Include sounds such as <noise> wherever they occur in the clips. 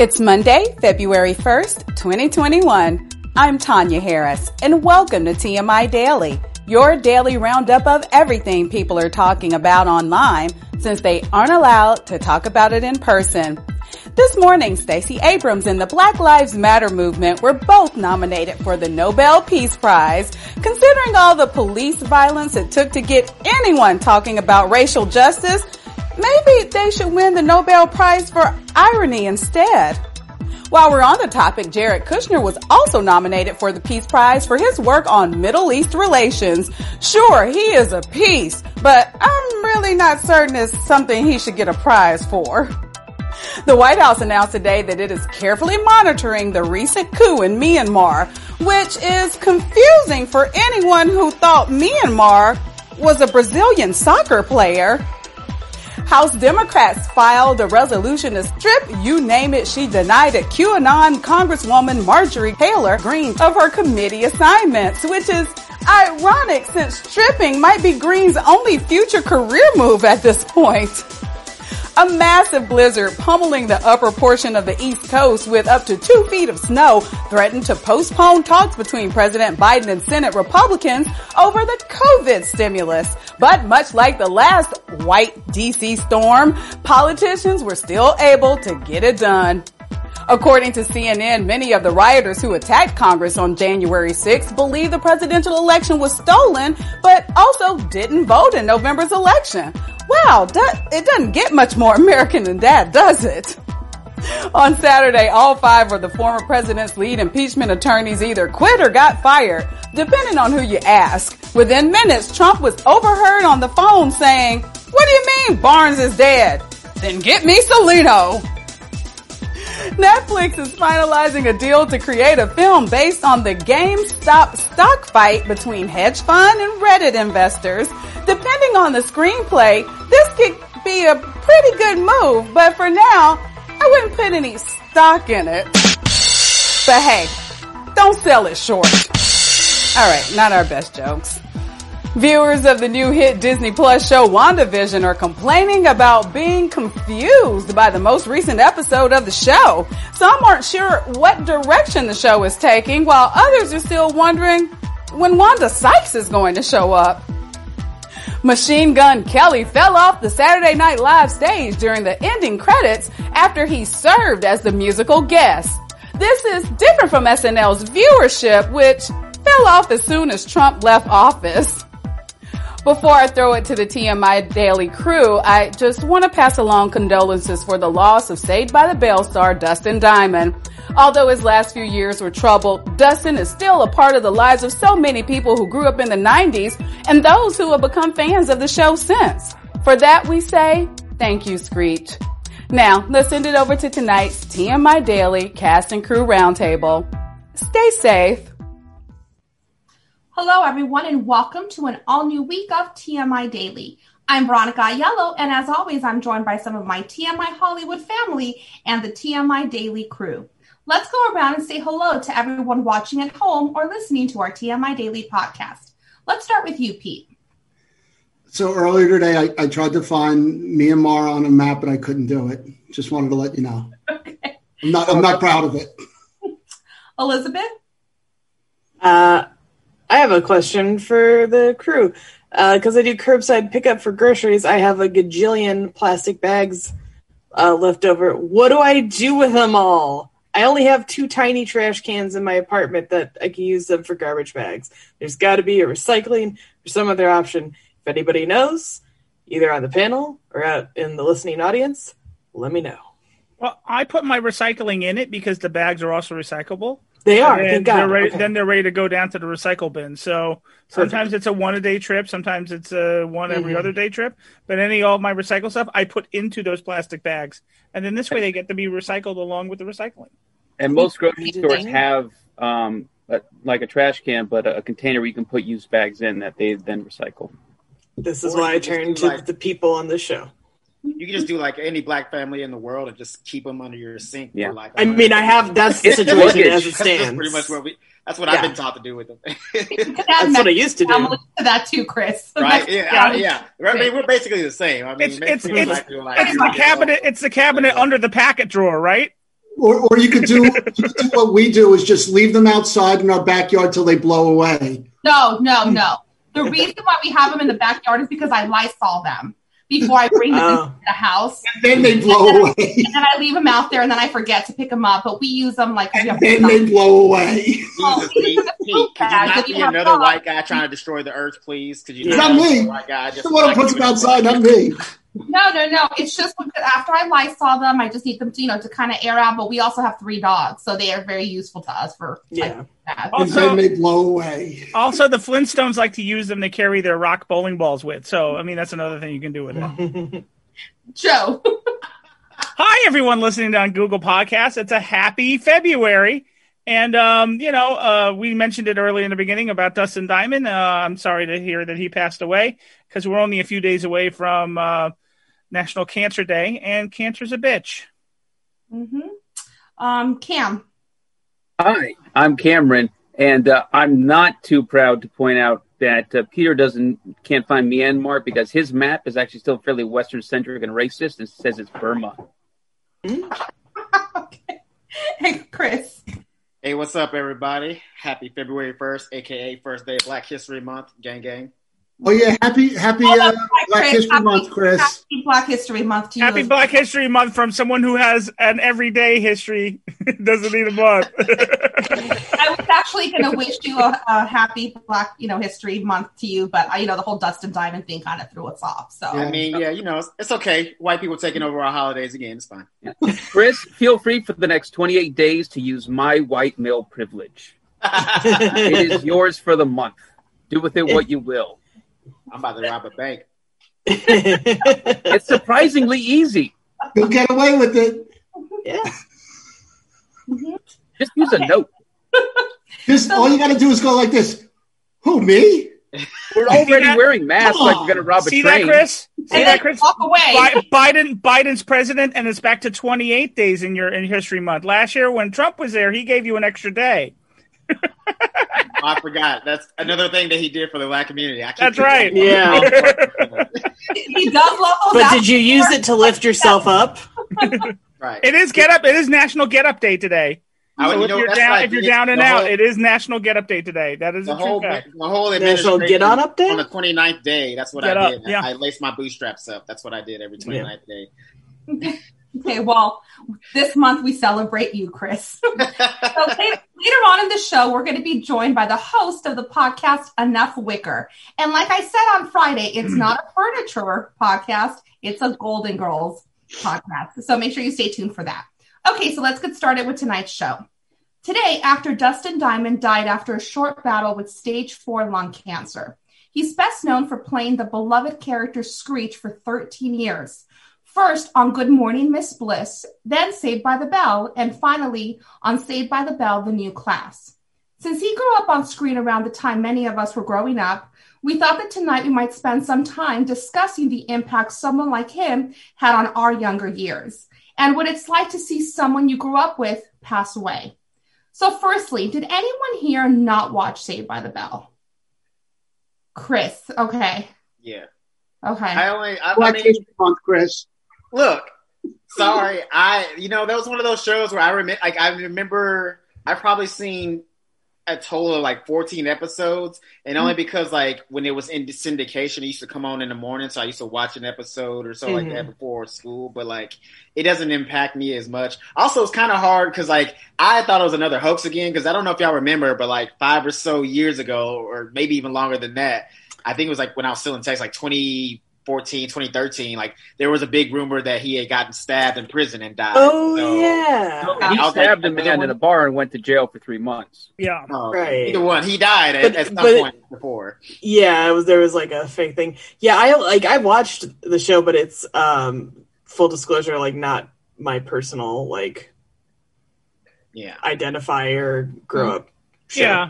It's Monday, February 1st, 2021. I'm Tanya Harris, and welcome to TMI Daily, your daily roundup of everything people are talking about online since they aren't allowed to talk about it in person. This morning, Stacey Abrams and the Black Lives Matter movement were both nominated for the Nobel Peace Prize. Considering all the police violence it took to get anyone talking about racial justice, maybe they should win the Nobel Prize for irony instead. While we're on the topic, Jared Kushner was also nominated for the Peace Prize for his work on Middle East relations. Sure, he is a peace, but I'm really not certain it's something he should get a prize for. The White House announced today that it is carefully monitoring the recent coup in Myanmar, which is confusing for anyone who thought Myanmar was a Brazilian soccer player. House Democrats filed a resolution to strip you name it she denied it QAnon Congresswoman Marjorie Taylor Greene of her committee assignments, which is ironic since stripping might be Greene's only future career move at this point. A massive blizzard pummeling the upper portion of the East Coast with up to two feet of snow threatened to postpone talks between President Biden and Senate Republicans over the COVID stimulus. But much like the last white DC storm, politicians were still able to get it done. According to CNN, many of the rioters who attacked Congress on January 6th believe the presidential election was stolen, but also didn't vote in November's election. Wow, it doesn't get much more American than that, does it? On Saturday, all five of the former president's lead impeachment attorneys either quit or got fired, depending on who you ask. Within minutes, Trump was overheard on the phone saying, what do you mean Barnes is dead? Then get me Salino. Netflix is finalizing a deal to create a film based on the GameStop stock fight between hedge fund and Reddit investors. Depending on the screenplay, this could be a pretty good move, but for now, I wouldn't put any stock in it. But hey, don't sell it short. Alright, not our best jokes. Viewers of the new hit Disney Plus show WandaVision are complaining about being confused by the most recent episode of the show. Some aren't sure what direction the show is taking, while others are still wondering when Wanda Sykes is going to show up. Machine Gun Kelly fell off the Saturday Night Live stage during the ending credits after he served as the musical guest. This is different from SNL's viewership, which fell off as soon as Trump left office. Before I throw it to the TMI Daily crew, I just want to pass along condolences for the loss of Saved by the Bell star Dustin Diamond. Although his last few years were troubled, Dustin is still a part of the lives of so many people who grew up in the 90s and those who have become fans of the show since. For that we say, thank you, Screech. Now, let's send it over to tonight's TMI Daily Cast and Crew Roundtable. Stay safe. Hello, everyone, and welcome to an all new week of TMI Daily. I'm Veronica Aiello, and as always, I'm joined by some of my TMI Hollywood family and the TMI Daily crew. Let's go around and say hello to everyone watching at home or listening to our TMI Daily podcast. Let's start with you, Pete. So earlier today, I, I tried to find Myanmar on a map, but I couldn't do it. Just wanted to let you know. <laughs> Okay. I'm not. I'm not proud of it. Elizabeth. Uh, I have a question for the crew. Because uh, I do curbside pickup for groceries, I have a gajillion plastic bags uh, left over. What do I do with them all? I only have two tiny trash cans in my apartment that I can use them for garbage bags. There's got to be a recycling or some other option. If anybody knows, either on the panel or out in the listening audience, let me know. Well, I put my recycling in it because the bags are also recyclable. They are. Then they're, ready, okay. then they're ready to go down to the recycle bin. So sometimes Perfect. it's a one a day trip, sometimes it's a one every mm-hmm. other day trip. But any all my recycle stuff, I put into those plastic bags, and then this way they get to be recycled along with the recycling. And most grocery stores have um, a, like a trash can, but a, container where you can put used bags in that they then recycle. This is or why I turn to like, the people on the show. You can just do like any black family in the world and just keep them under your sink. Yeah. like I mean, I have that's <laughs> the situation as it stands. That's pretty much what we. That's what yeah. I've been taught to do with them. <laughs> that's what I used to do. I'm to that too, Chris. Right? Yeah, yeah. I mean, we're basically the same. I mean, it's it's, it's, like it's the cabinet. It's the cabinet under the packet drawer, right? Or, or you could do you could do what we do is just leave them outside in our backyard till they blow away. No, no, no. The reason why we have them in the backyard is because I Lysol them before I bring them Oh. into the house. And then they blow away. And then I leave them out there and then I forget to pick them up. But we use them like And have then they blow away. Oh, Jesus, Pete, even the Pete, fruit could you not be another fun. white guy trying to destroy the earth, please? Could you It's not not me. a white guy just The one who puts them outside, not me. No, no, no. It's just because after I Lysol them, I just need them to, you know, to kind of air out. But we also have three dogs, so they are very useful to us for like Yeah. that. And Also- then they blow away. Also, the Flintstones like to use them to carry their rock bowling balls with. So, I mean, that's another thing you can do with it. <laughs> Joe. Hi, everyone listening on Google Podcasts. It's a happy February. And, um, you know, uh, we mentioned it early in the beginning about Dustin Diamond. Uh, I'm sorry to hear that he passed away because we're only a few days away from uh, National Cancer Day, and cancer's a bitch. hmm Um, Cam. Hi, I'm Cameron, and uh, I'm not too proud to point out that uh, Peter doesn't can't find Myanmar because his map is actually still fairly Western centric and racist, and says it's Burma. <laughs> okay. Hey, Chris. Hey, what's up, everybody? Happy February 1st, aka first day of Black History Month. Gang, gang. Oh yeah, happy happy Oh, uh, right, Black Chris. History Happy- Month, Chris. Happy Black History Month to you. Happy Black History Month from someone who has an everyday history. <laughs> Doesn't need a month. <laughs> I was actually going to wish you a, a happy Black, you know, History Month to you, but uh, you know, the whole Dustin Diamond thing kind of threw us off. So I mean, yeah, you know, it's, it's okay. White people taking over our holidays again. It's fine. <laughs> Chris, feel free for the next 28 days to use my white male privilege. <laughs> It is yours for the month. Do with it what you will. I'm about to rob a bank. <laughs> It's surprisingly easy. You'll get away with it. yeah. Just use a note. Just all you got to do is go like this. Who me? <laughs> We're already wearing masks like we're going to rob a See that, train. Chris? See and that, Chris? walk away. Bi- Biden Biden's president, and it's back to 28 days in your in History Month. Last year, when Trump was there, he gave you an extra day. <laughs> I forgot. That's another thing that he did for the black community. I keep That's right. Yeah. <laughs> he does love those But did you use it to lift yourself up? right. It is get up. It is National Get Up Day today. I would- So you if know, you're that's down, if you're down and The out, whole- it is National Get Up Day today. That is the a true whole fact. the whole National administration Get On Up Day? on the 29th day. That's what Get I up, did. yeah. I laced my bootstraps up. That's what I did every 29th day. <laughs> Okay, well, this month we celebrate you, Chris. <laughs> so later, later on in the show, we're going to be joined by the host of the podcast, Enough Wicker. And like I said on Friday, it's not a furniture podcast, it's a Golden Girls podcast. So make sure you stay tuned for that. Okay, so let's get started with tonight's show. Today, actor Dustin Diamond died after a short battle with stage four lung cancer. He's best known for playing the beloved character Screech for 13 years. First on Good Morning Miss Bliss, then Saved by the Bell, and finally on Saved by the Bell, the new class. Since he grew up on screen around the time many of us were growing up, we thought that tonight we might spend some time discussing the impact someone like him had on our younger years and what it's like to see someone you grew up with pass away. So, firstly, did anyone here not watch Saved by the Bell? Chris, okay, Yeah. okay. I only, I, I Black mean, Month, Chris. look, sorry. I, you know, that was one of those shows where I remember, like, I remember I've probably seen a total of like 14 episodes, and only because, like, when it was in syndication, it used to come on in the morning, so I used to watch an episode or so like Mhm. that before school, but like, it doesn't impact me as much. Also, it's kind of hard because, like, I thought it was another hoax again, because I don't know if y'all remember, but like five or so years ago, or maybe even longer than that, I think it was like when I was still in Texas, like 2014, 2013, like there was a big rumor that he had gotten stabbed in prison and died. Oh So- yeah. He I stabbed like, a man in a bar and went to jail for three months. Yeah. Oh, Right. Either one, he died at, But- at some but- point before. Yeah, it was there was like a fake thing. Yeah, I like I watched the show, but it's um full disclosure, like not my personal like Yeah. identifier grow up. show. Yeah.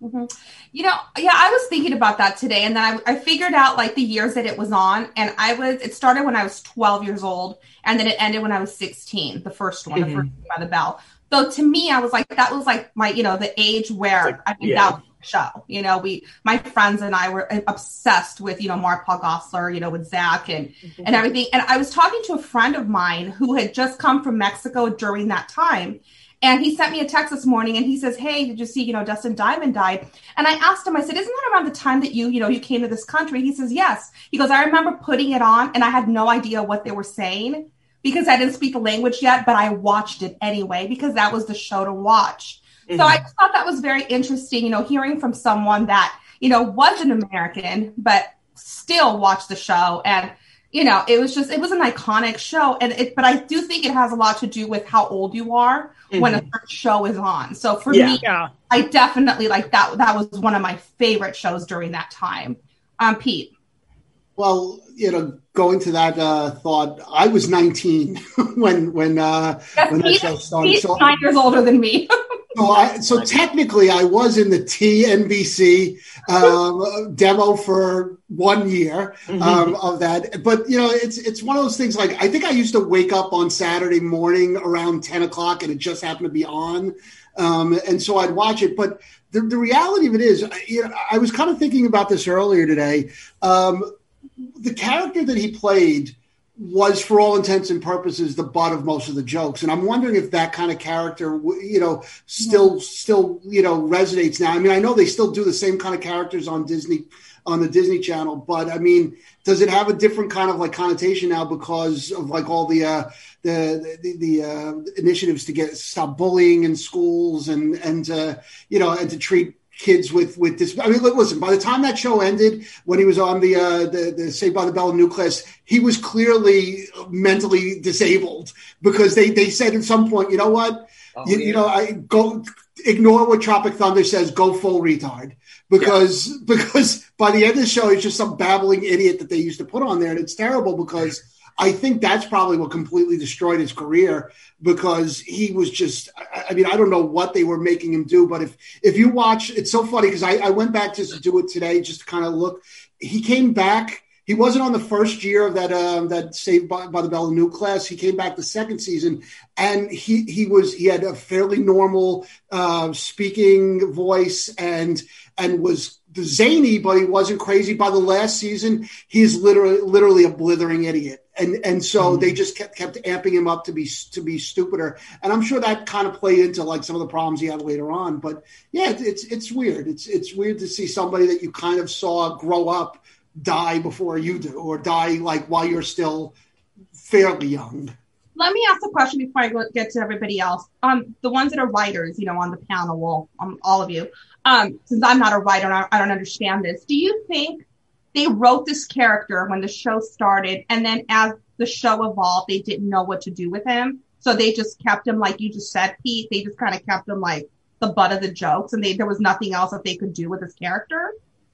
Hmm You know, yeah, I was thinking about that today, and then I, I figured out like the years that it was on, and I was it started when I was 12 years old, and then it ended when I was 16. The first one, Mhm. the first by the bell. So to me, I was like, that was like my, you know, the age where like- I think yeah. that show. You know, we, my friends and I were obsessed with, you know, Mark Paul Gosselaar, you know, with Zach and, mm-hmm. and everything. And I was talking to a friend of mine who had just come from Mexico during that time. And he sent me a text this morning and he says, Hey, did you see, you know, Dustin Diamond died? And I asked him, I said, Isn't that around the time that you, you know, you came to this country? He says, Yes. He goes, I remember putting it on and I had no idea what they were saying because I didn't speak the language yet, but I watched it anyway because that was the show to watch. Mm-hmm. So I thought that was very interesting, you know, hearing from someone that, you know, was an American, but still watched the show. And, you know, it was just, it was an iconic show. And it, but I do think it has a lot to do with how old you are mm-hmm. when a mm-hmm. show is on. So for yeah. me, yeah. I definitely like that. That was one of my favorite shows during that time. Um, Pete. Well, you know, going to that uh, thought, I was 19 <laughs> when when uh, yes, when that show started. He's so, nine years older than me. <laughs> so, I, so technically, I was in the TNBC um, demo for one year mm-hmm. um, of that. But you know, it's it's one of those things. Like I think I used to wake up on Saturday morning around 10 o'clock, and it just happened to be on. Um, and so I'd watch it. But the, the reality of it is, you know, I was kind of thinking about this earlier today. Um, the character that he played was for all intents and purposes the butt of most of the jokes. And i'm wondering if that kind of character you know still still you know resonates now. I mean i know they still do the same kind of characters on disney on the disney channel but i mean does it have a different kind of like connotation now because of like all the uh the the, the uh, initiatives to get stop bullying in schools and and uh, you know and to treat kids with with this. I mean, listen. By the time that show ended, when he was on the uh, the, the Saved by the Bell new class, he was clearly mentally disabled because they they said at some point, you know what, oh, you, yeah. you, know, I go ignore what Tropic Thunder says, go full retard because yeah. because by the end of the show, he's just some babbling idiot that they used to put on there, and it's terrible because. I think that's probably what completely destroyed his career because he was just I mean I don't know what they were making him do but if if you watch it's so funny because I, I went back just to do it today just to kind of look he came back he wasn't on the first year of that um, that Saved by, by the Bell new class. He came back the second season, and he he was he had a fairly normal uh, speaking voice and and was zany, but he wasn't crazy. By the last season, he's literally literally a blithering idiot and and so mm-hmm. they just kept kept amping him up to be to be stupider and i'm sure that kind of played into like some of the problems he had later on but yeah it's it's weird it's it's weird to see somebody that you kind of saw grow up die before you do or die like while you're still fairly young let me ask a question before I get to everybody else. Um, the ones that are writers, you know, on the panel, um, all of you. Um, since I'm not a writer, I don't understand this. Do you think they wrote this character when the show started, and then as the show evolved, they didn't know what to do with him. So they just kept him, like you just said, Pete. They just kind of kept him like the butt of the jokes, and they, there was nothing else that they could do with his character.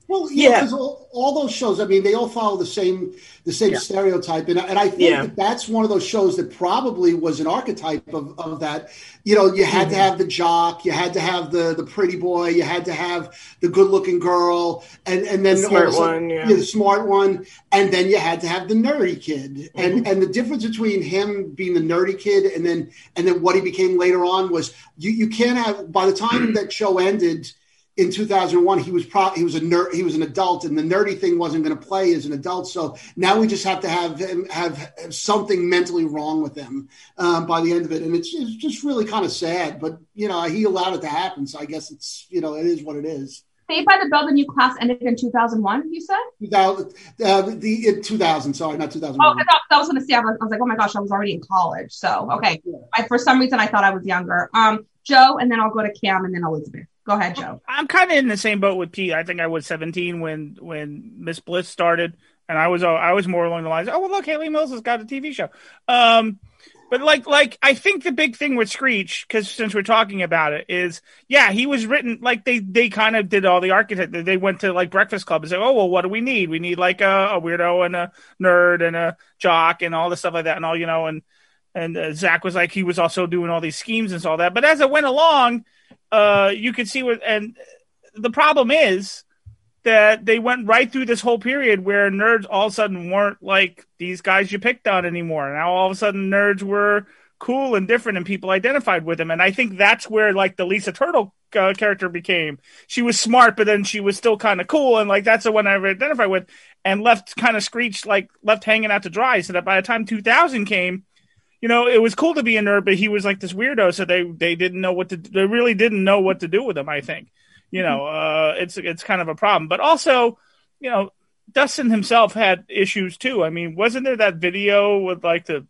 Well, yeah, because all, all, those shows, I mean, they all follow the same the same yeah. stereotype, and, and I think yeah. that that's one of those shows that probably was an archetype of, of that. You know, you had mm-hmm. to have the jock, you had to have the the pretty boy, you had to have the good looking girl, and and then the smart one, yeah. the smart one, and then you had to have the nerdy kid, mm-hmm. and and the difference between him being the nerdy kid and then and then what he became later on was you you can't have by the time that show ended in 2001 he was pro- he was a nerd he was an adult and the nerdy thing wasn't going to play as an adult so now we just have to have him have, have something mentally wrong with him um, by the end of it and it's, it's just really kind of sad but you know he allowed it to happen so i guess it's you know it is what it is Saved by the Bell, the new class ended in 2001, you said? 2000, uh, the, in 2000, sorry, not 2001. Oh, I, thought, I was going to say, I was, I was, like, oh my gosh, I was already in college. So, okay. Yeah. I, for some reason, I thought I was younger. Um, Joe, and then I'll go to Cam and then Elizabeth. Go ahead, Joe. I'm kind of in the same boat with Pete. I think I was 17 when when Miss Bliss started, and I was I was more along the lines. Oh well, look, Hayley Mills has got a TV show. Um, but like like I think the big thing with Screech, because since we're talking about it, is yeah, he was written like they they kind of did all the architect. They went to like Breakfast Club and said, oh well, what do we need? We need like a, a weirdo and a nerd and a jock and all the stuff like that and all you know and and uh, Zach was like he was also doing all these schemes and all that. But as it went along uh, you could see what, and the problem is that they went right through this whole period where nerds all of a sudden weren't like these guys you picked on anymore. Now all of a sudden nerds were cool and different, and people identified with them. And I think that's where like the Lisa Turtle uh, character became. She was smart, but then she was still kind of cool, and like that's the one I identified with. And left kind of screeched like left hanging out to dry, so that by the time 2000 came, you know, it was cool to be a nerd, but he was like this weirdo, so they they didn't know what to. They really didn't know what to do with him. I think, you know, uh, it's it's kind of a problem. But also, you know, Dustin himself had issues too. I mean, wasn't there that video with like the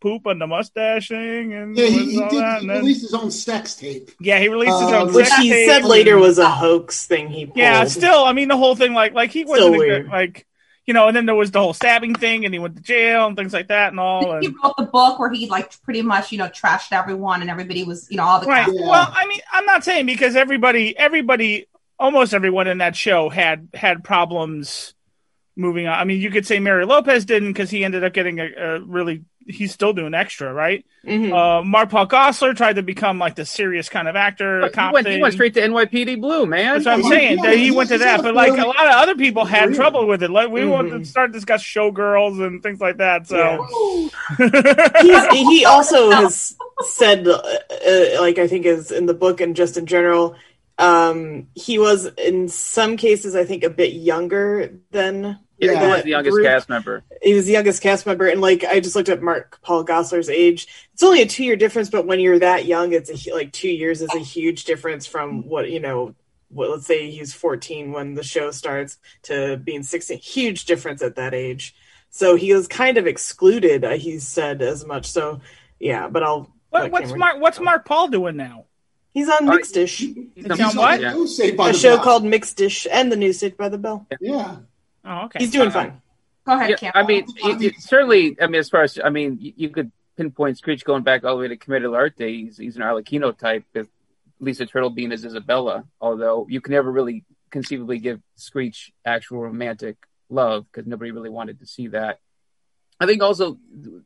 poop on the mustache thing and Yeah, he, he all did that? he And then- released his own sex tape. yeah, he released his Um, own Which sex he tape. said later was a hoax thing he pulled. Yeah, still, I mean, the whole thing, like, like he wasn't a like, you know, and then there was the whole stabbing thing, and he went to jail and things like that, and all. He wrote the book where he like pretty much you know trashed everyone and everybody was you know all the right. cast- Well, I mean, I'm not saying because everybody, everybody, almost everyone in that show had had problems moving on. I mean, you could say Mario Lopez didn't because he ended up getting a, a really. He's still doing extra, right? Mhm. Uh, Mark Paul Gosselaar tried to become like the serious kind of actor, a he, went, thing. he went straight to NYPD Blue, man. That's what I'm Yeah, saying. yeah, he went to that, but like a lot of other people had career. trouble with it. Like we want to start to discuss showgirls and things like that. So, He's, he also has said, uh, uh, like I think is in the book and just in general, um, he was in some cases I think a bit younger than yeah, he was the youngest group. cast member. he was the youngest cast member, and like I just looked at Mark Paul Gosselaar's age. It's only a two year difference, but when you're that young, it's a, like two years is a huge difference from what you know. What let's say he's 14 when the show starts to being 16. Huge difference at that age. So he was kind of excluded. Uh, he said as much. So yeah, but I'll. what, what's Cameron- Mark? What's Mark Paul doing now? He's on Uh, Mixed-ish, He's He's on- on what? Yeah. Saved by a show Bell. called Mixed-ish, and the new Saved by the Bell. Yeah. Oh, okay. He's doing Uh, fine. Go ahead, Yeah, Cam. I mean, it, it, certainly. I mean, as far as I mean, you, you could pinpoint Screech going back all the way to Commedia dell'arte. He's, he's an Arlecchino type, with Lisa Turtle being as Isabella. Although you can never really conceivably give Screech actual romantic love because nobody really wanted to see that. I think also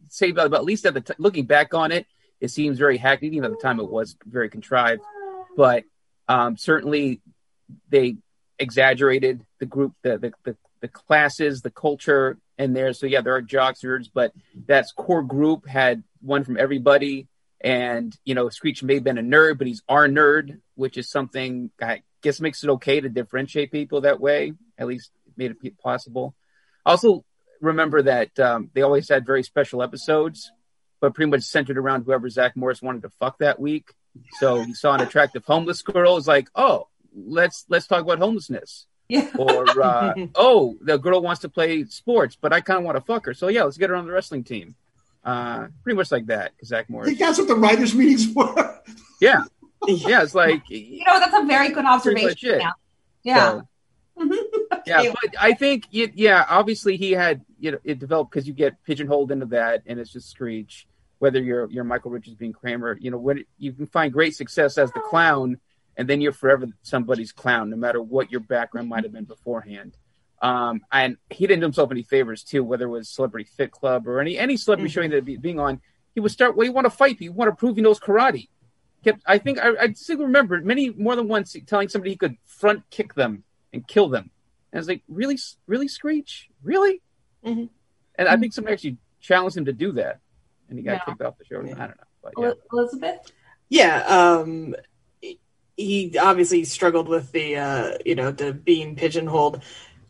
say about, about at least at the t- looking back on it, it seems very hackneyed. Even at the time, it was very contrived, but um, certainly they exaggerated the group, the, the the the classes, the culture in there. So yeah, there are jocks, nerds, but that core group had one from everybody. And you know, Screech may have been a nerd, but he's our nerd, which is something I guess makes it okay to differentiate people that way. At least made it possible. Also, remember that um, they always had very special episodes, but pretty much centered around whoever Zach Morris wanted to fuck that week. So he saw an attractive homeless girl. Is like, oh, let's let's talk about homelessness yeah. or uh, <laughs> oh, the girl wants to play sports, but I kind of want to fuck her. So yeah, let's get her on the wrestling team. Uh, pretty much like that, Zach I Morris. think that's what the writers' meetings were. <laughs> Yeah, yeah, it's like <laughs> You know that's a very good observation. Yeah. Yeah. so, yeah, but I think it, yeah, obviously he had you know it developed because you get pigeonholed into that, and it's just Screech. Whether you're you're Michael Richards being Kramer, you know when you can find great success as the clown, and then you're forever somebody's clown, no matter what your background might have been beforehand. Um, and he didn't do himself any favors too, whether it was Celebrity Fit Club or any any celebrity Mhm. showing that be, being on. He would start. Well, you want to fight? You want to prove he knows karate? Kept. I think I, I still remember many more than once telling somebody he could front kick them and kill them. And I was like, really, really, Screech, really? Mhm. And I think somebody actually challenged him to do that, and he got Yeah. kicked off the show. Yeah. I don't know, but yeah. Elizabeth. Yeah, um, he obviously struggled with the uh, you know the being pigeonholed,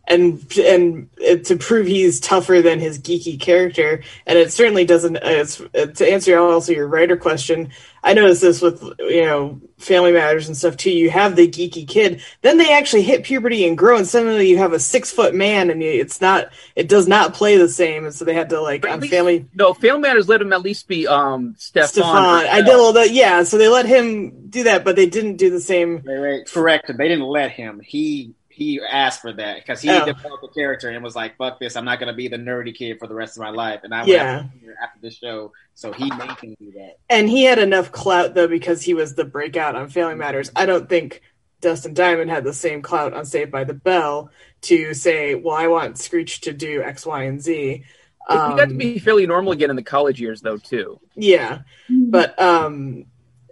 and and to prove he's tougher than his geeky character, and it certainly doesn't. Uh, it's, uh, to answer also your writer question, I noticed this with you know Family Matters and stuff too. You have the geeky kid, then they actually hit puberty and grow, and suddenly you have a six foot man, and it's not it does not play the same, and so they had to like But at on least- Family No, Family Matters let him at least be um Stefan. Stefan. I did all that, yeah. So they let him do that, but they didn't do the same. Wait, wait, correct. They didn't let him. He he asked for that because he Oh. developed a character and was like, "Fuck this! I'm not gonna be the nerdy kid for the rest of my life." And I went Yeah. after, after the show, so he made him do that. And he had enough clout though because he was the breakout on Family Matters. I don't think Dustin Diamond had the same clout on Saved by the Bell to say, "Well, I want Screech to do X, Y, and Z." he got to Um, be fairly normal again in the college years, though, too. Yeah, but um,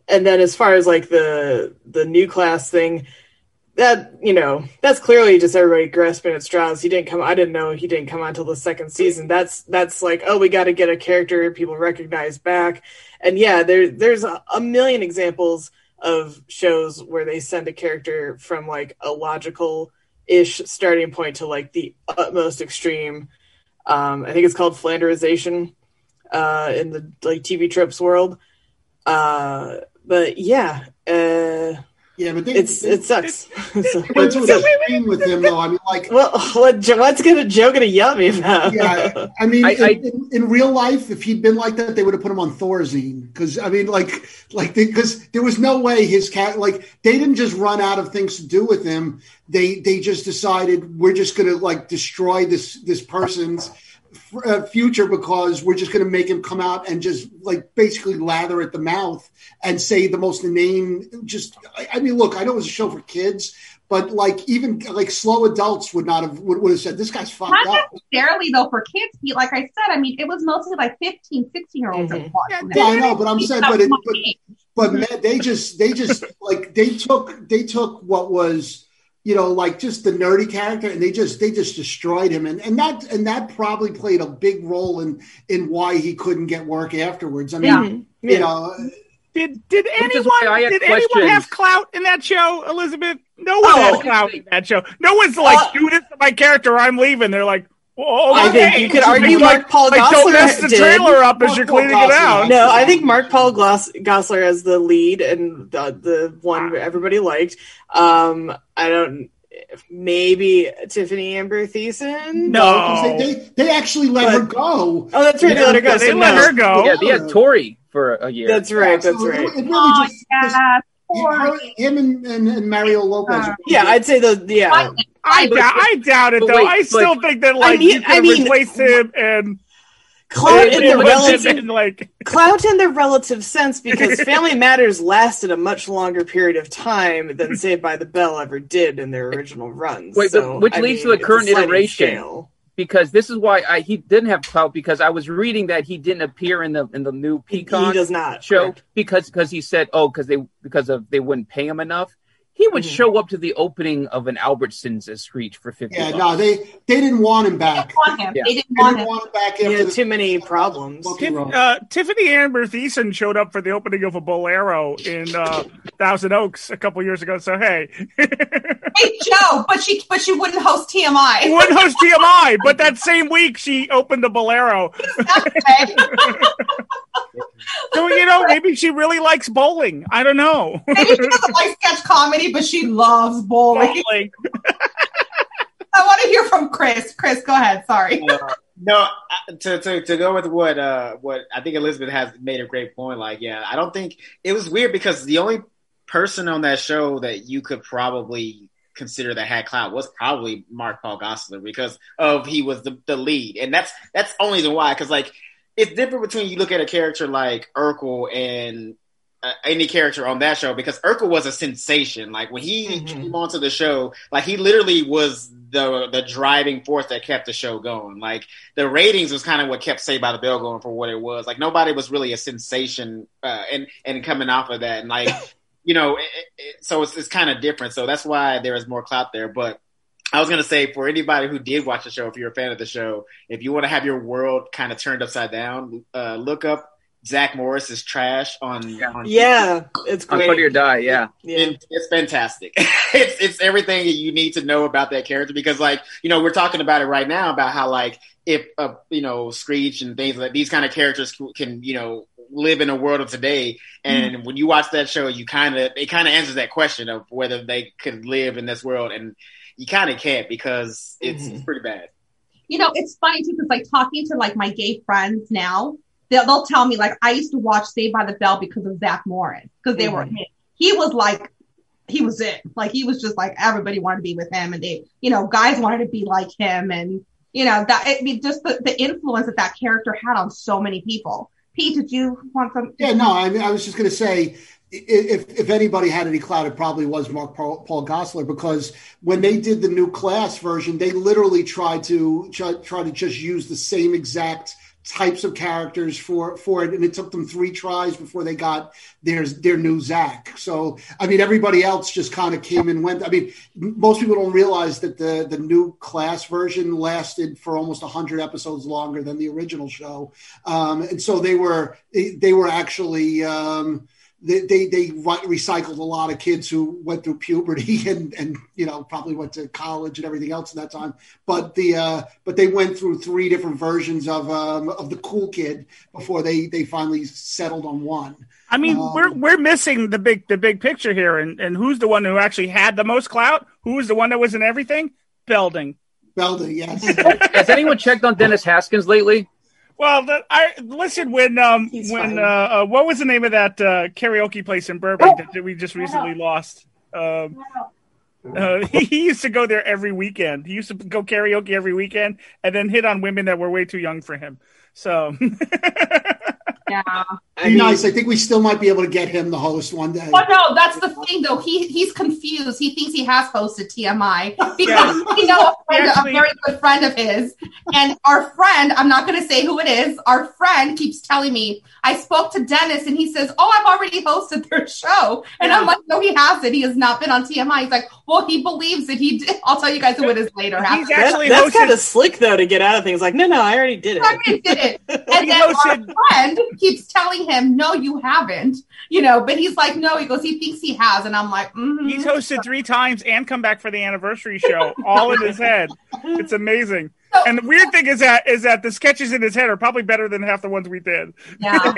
and then as far as like the the new class thing, that you know that's clearly just everybody grasping at straws. He didn't come. I didn't know he didn't come on until the second season. That's that's like oh we got to get a character people recognize back, and yeah, there there's a, a million examples of shows where they send a character from like a logical ish starting point to like the utmost extreme. Um, I think it's called Flanderization uh, in the like TV tropes world. Uh, but yeah, uh, yeah, but they, it's they, it sucks. so, went to an extreme with him, though. I mean, like, well, what, what's gonna Joe gonna yell at me about? yeah, I mean, I- in, I- in, in real life, if he'd been like that, they would have put him on Thorazine. Because I mean, like, like because there was no way his cat, like, they didn't just run out of things to do with him. They they just decided we're just gonna like destroy this this person's uh, future because we're just going to make him come out and just like basically lather at the mouth and say the most inane. Just, I, I mean, look, I know it was a show for kids, but like even like slow adults would not have would, would have said this guy's fucked Not up. necessarily though for kids. He- Like I said, I mean, it was mostly like 15, 16 year olds that Mhm. watched Yeah, I know, but I'm saying, but it, but but man, they just they just like they took they took what was you know like just the nerdy character and they just they just destroyed him and and that and that probably played a big role in in why he couldn't get work afterwards. I mean, Yeah. Mhm. you Yeah. know, Did did Which is why I anyone had did anyone have clout in that show, Elizabeth? No one Oh. had clout in that show. No one's like, Uh, do this to my character, I'm leaving. They're like, well, I think you could argue he's Mark Paul like, don't mess the did. trailer up as Mark you're Paul cleaning it out. No, I think Mark Paul Gloss- Gosselaar as the lead and the, the one everybody liked. Um, I don't. Maybe Tiffany Amber Thiessen. No. they, they they actually let But- her go. Oh, that's right. They let her go. They so let her go. Yeah, they had Tori for a year. That's right. So That's it- right. It, really Oh, just, just yeah. Her, him and, and, and Mario Lopez. Uh, Yeah, I'd say the yeah. I, doubt, I doubt it though. wait, I but- still think that like mean- you could I mean- replaced him and, Clout in the relative and, like <laughs> clout in the relative sense because Family <laughs> Matters lasted a much longer period of time than Saved by the Bell ever did in their original runs. Wait, so, which I leads to the current iteration. scale. Because this is why I, he didn't have clout because I was reading that he didn't appear in the in the new Peacock He does not show correct. because because he said oh because they because of they wouldn't pay him enough. He would Mhm. show up to the opening of an Albertsons as Screech for fifty. Yeah, bucks. no, they they didn't want him They back. didn't want him. Yeah. They didn't They want didn't him. want him back He had the- too many problems. Bucky uh, Tiffany Amber Thiessen showed up for the opening of a Bowlero in uh, Thousand Oaks a couple years ago. So hey, <laughs> Hey Joe, but she but she wouldn't host TMI. She wouldn't host TMI, but that same week she opened the Bowlero. Okay. So you know, maybe she really likes bowling. I don't know. Maybe she doesn't like sketch comedy, but she loves bowling. Bowling. I want to hear from Chris. Chris, go ahead. Sorry. Uh, no, to, to to go with what uh what I think Elizabeth has made a great point. Like, yeah, I don't think it was weird because the only person on that show that you could probably consider that had clout was probably Mark Paul Gosselaar because of he was the, the lead, and that's that's only the why. Because like it's different between you look at a character like Urkel and uh, any character on that show because Urkel was a sensation. Like when he Mhm. came onto the show, like he literally was the the driving force that kept the show going. Like the ratings was kind of what kept Saved by the Bell going for what it was. Like nobody was really a sensation, uh, and and coming off of that, and like <laughs> you know, it, it, so it's it's kind of different. So that's why there is more clout there, but. I was gonna say for anybody who did watch the show, if you're a fan of the show, if you want to have your world kind of turned upside down, uh, look up Zach Morris's trash on. Yeah. on Yeah, it's on great. Funny or Die. Yeah, Yeah. it- it's fantastic. <laughs> it's it's everything that you need to know about that character because, like, you know, we're talking about it right now about how, like, if uh, you know, Screech and things like these kind of characters can, can, you know, live in a world of today. And when you watch that show, you kind of it kind of answers that question of whether they could live in this world, and you kind of can't because it's, Mhm. it's pretty bad. You know, it's funny too because like talking to like my gay friends now, they'll, they'll tell me like I used to watch Saved by the Bell because of Zach Morris because they were Mhm. him. He was like he was it. Like he was just like everybody wanted to be with him, and they, you know, guys wanted to be like him, and you know that I mean, just the, the influence that that character had on so many people. Pete, did you want some? Yeah, no, I mean, I was just going to say, if if anybody had any clout, it probably was Mark Paul, Paul Gosselaar because when they did the new class version, they literally tried to try, try to just use the same exact types of characters for for it, and it took them three tries before they got their their new Zach. So I mean, everybody else just kind of came and went. I mean, most people don't realize that the the new class version lasted for almost hundred episodes longer than the original show, um, and so they were they, they were actually. Um, they, they, they recycled a lot of kids who went through puberty <laughs> and and you know probably went to college and everything else in that time. But the uh, but they went through three different versions of um, of the cool kid before they they finally settled on one. I mean, Um, we're we're missing the big the big picture here, and and who's the one who actually had the most clout? Who was the one that was in everything? Belding. Belding, yes. <laughs> Has anyone checked on Dennis Haskins lately? Well, the, I listen when um He's when uh, uh what was the name of that uh, karaoke place in Burbank that, that we just recently lost? Um, uh, <laughs> he used to go there every weekend. He used to go karaoke every weekend and then hit on women that were way too young for him. So <laughs> Yeah. I Be mean, nice. I think we still might be able to get him the host one day. Well, no, that's the thing though. He he's confused. He thinks he has hosted TMI <laughs> because Yeah. we know a, friend, Actually- a very good friend of his, and our friend. I'm not going to say who it is. Our friend keeps telling me I spoke to Dennis, and he says, "Oh, I've already hosted their show," and I'm like, "No, he hasn't. He has not been on TMI." He's like, "Well, he believes that he did." <laughs> I'll tell you guys who it is later. He's after. that- that's hosted- kind of slick though to get out of things. Like, no, no, I already did it. I it. did it. <laughs> And He then our friend keeps telling him, "No, you haven't." You know, but he's like, "No." He goes, "He thinks he has," and I'm like, mm he's hosted three times and come back for the anniversary show, all in his head. It's amazing. And the weird thing is that is that the sketches in his head are probably better than half the ones we did. Yeah. <laughs>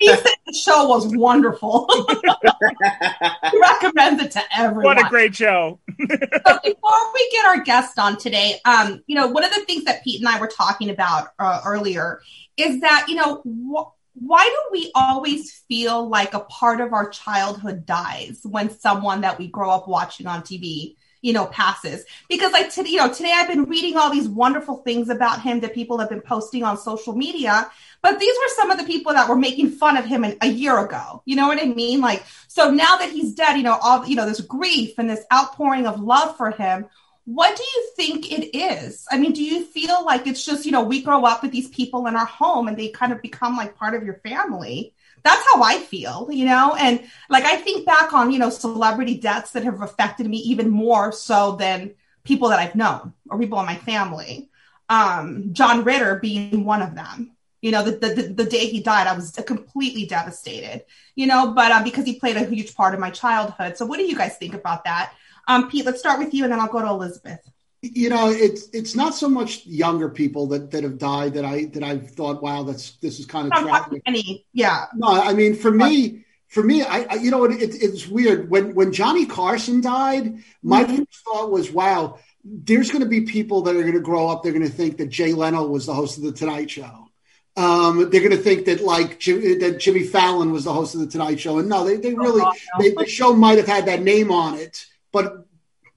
he said the show was wonderful. <laughs> he recommends it to everyone. What a great show! <laughs> so before we get our guest on today, um, you know, one of the things that Pete and I were talking about uh, earlier is that you know wh- why do we always feel like a part of our childhood dies when someone that we grow up watching on TV, you know, passes? Because like today, you know, today I've been reading all these wonderful things about him that people have been posting on social media, but these were some of the people that were making fun of him a year ago. You know what I mean? Like, so now that he's dead, you know, all you know, this grief and this outpouring of love for him. What do you think it is? I mean, do you feel like it's just, you know, we grow up with these people in our home and they kind of become like part of your family? That's how I feel, you know? And like I think back on, you know, celebrity deaths that have affected me even more so than people that I've known or people in my family. Um, John Ritter being one of them. You know, the, the, the day he died, I was completely devastated, you know, but uh, because he played a huge part of my childhood. So what do you guys think about that? Um, Pete, let's start with you and then I'll go to Elizabeth. You know it's it's not so much younger people that that have died that i that i've thought wow that's this is kind of I'm tragic any, yeah. no i mean for me for me i, I you know it, it, it's weird when when johnny carson died my Mhm. first thought was wow there's going to be people that are going to grow up they're going to think that jay leno was the host of the tonight show um, they're going to think that like Jim, that Jimmy Fallon was the host of the Tonight Show, and no, they, they really God, no. they, the show might have had that name on it, but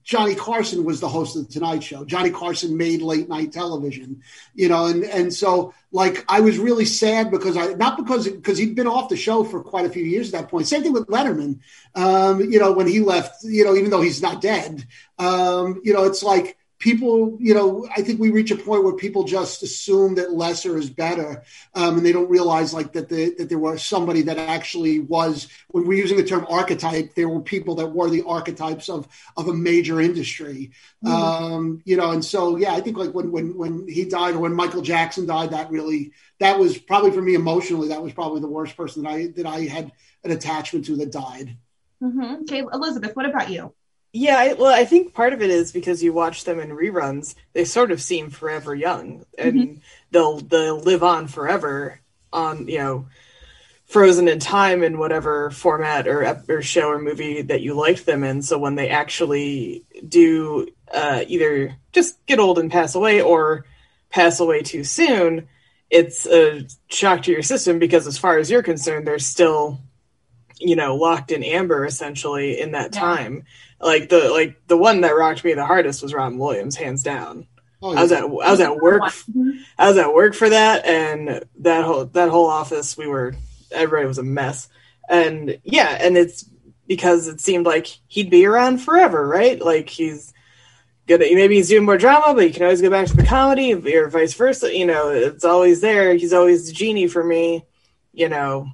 Johnny Carson was the host of the Tonight Show. Johnny Carson made late night television, you know, and and so like I was really sad because I not because because he'd been off the show for quite a few years at that point. Same thing with Letterman, um, you know, when he left, you know, even though he's not dead, um, you know, it's like people, you know, I think we reach a point where people just assume that lesser is better, um, and they don't realize like that the, that there was somebody that actually was. When we're using the term archetype, there were people that were the archetypes of of a major industry, um, you know, and so yeah, I think like when when when he died or when Michael Jackson died, that really that was probably for me emotionally that was probably the worst person that I that I had an attachment to that died. hmm Okay, Elizabeth, what about you? Yeah, I, well, I think part of it is because you watch them in reruns; they sort of seem forever young, and they'll they'll live on forever on you know, frozen in time in whatever format or or show or movie that you liked them in. So when they actually do uh, either just get old and pass away, or pass away too soon, it's a shock to your system because, as far as you're concerned, they're still you know locked in amber essentially in that Yeah. time like the like the one that rocked me the hardest was Robin Williams, hands down. Oh, I was at I was at work. I was at work for that, and that whole that whole office we were everybody was a mess, and yeah, and it's because it seemed like he'd be around forever, right? Like he's good at maybe he's doing more drama, but you can always go back to the comedy or vice versa. You know, it's always there. He's always the genie for me. You know,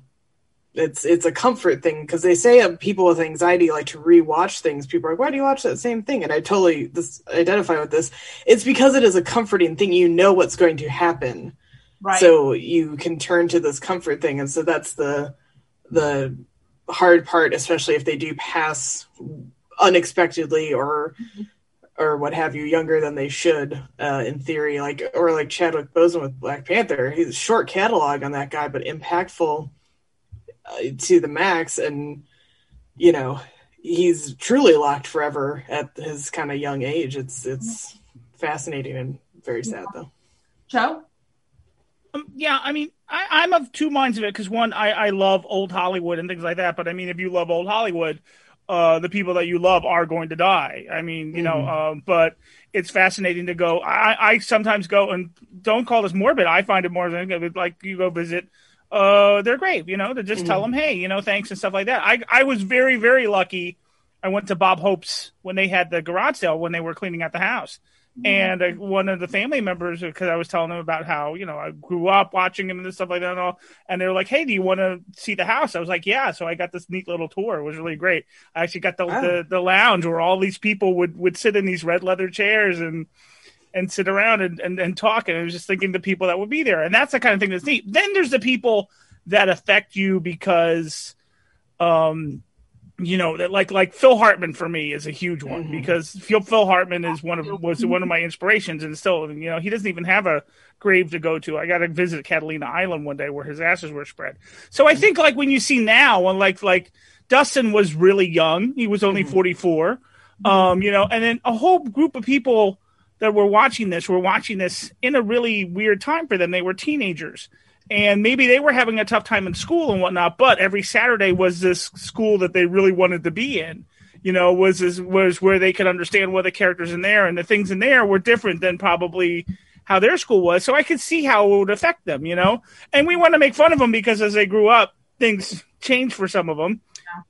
it's it's a comfort thing because they say uh, people with anxiety like to rewatch things. People are like, why do you watch that same thing? And I totally this identify with this. It's because it is a comforting thing. You know what's going to happen, right? So you can turn to this comfort thing, and so that's the the hard part, especially if they do pass unexpectedly or mm-hmm. or what have you, younger than they should, uh, in theory, like or like Chadwick Boseman with Black Panther. He's a short catalog on that guy, but impactful to the max, and you know he's truly locked forever at his kind of young age. It's it's fascinating and very sad though. Joe. Um, yeah, I mean, I, am of two minds of it because one, I, I love old Hollywood and things like that. But I mean, if you love old Hollywood, uh, the people that you love are going to die. I mean, you mm-hmm. know, um, but it's fascinating to go. I, I sometimes go and don't call this morbid. I find it more than like you go visit uh, their grave, you know, to just mm-hmm. tell them, hey, you know, thanks and stuff like that. I, I was very, very lucky. I went to Bob Hope's when they had the garage sale when they were cleaning out the house. Mm-hmm. And uh, one of the family members, because I was telling them about how you know I grew up watching him and stuff like that, and all, and they were like, "Hey, do you want to see the house?" I was like, "Yeah." So I got this neat little tour. It was really great. I actually got the wow. the, the lounge where all these people would would sit in these red leather chairs and and sit around and, and, and talk. And I was just thinking the people that would be there. And that's the kind of thing that's neat. Then there's the people that affect you because, um, you know that like like Phil Hartman for me is a huge one mm-hmm. because Phil Phil Hartman is one of was one of my inspirations and still you know he doesn't even have a grave to go to. I got to visit Catalina Island one day where his ashes were spread. So I think like when you see now and like like Dustin was really young, he was only mm-hmm. 44. Um, you know, and then a whole group of people that were watching this were watching this in a really weird time for them. They were teenagers. And maybe they were having a tough time in school and whatnot but every saturday was this school that they really wanted to be in you know was this, was where they could understand what the characters in there and the things in there were different than probably how their school was. So i could see how it would affect them you know? And we want to make fun of them because as they grew up things changed for some of them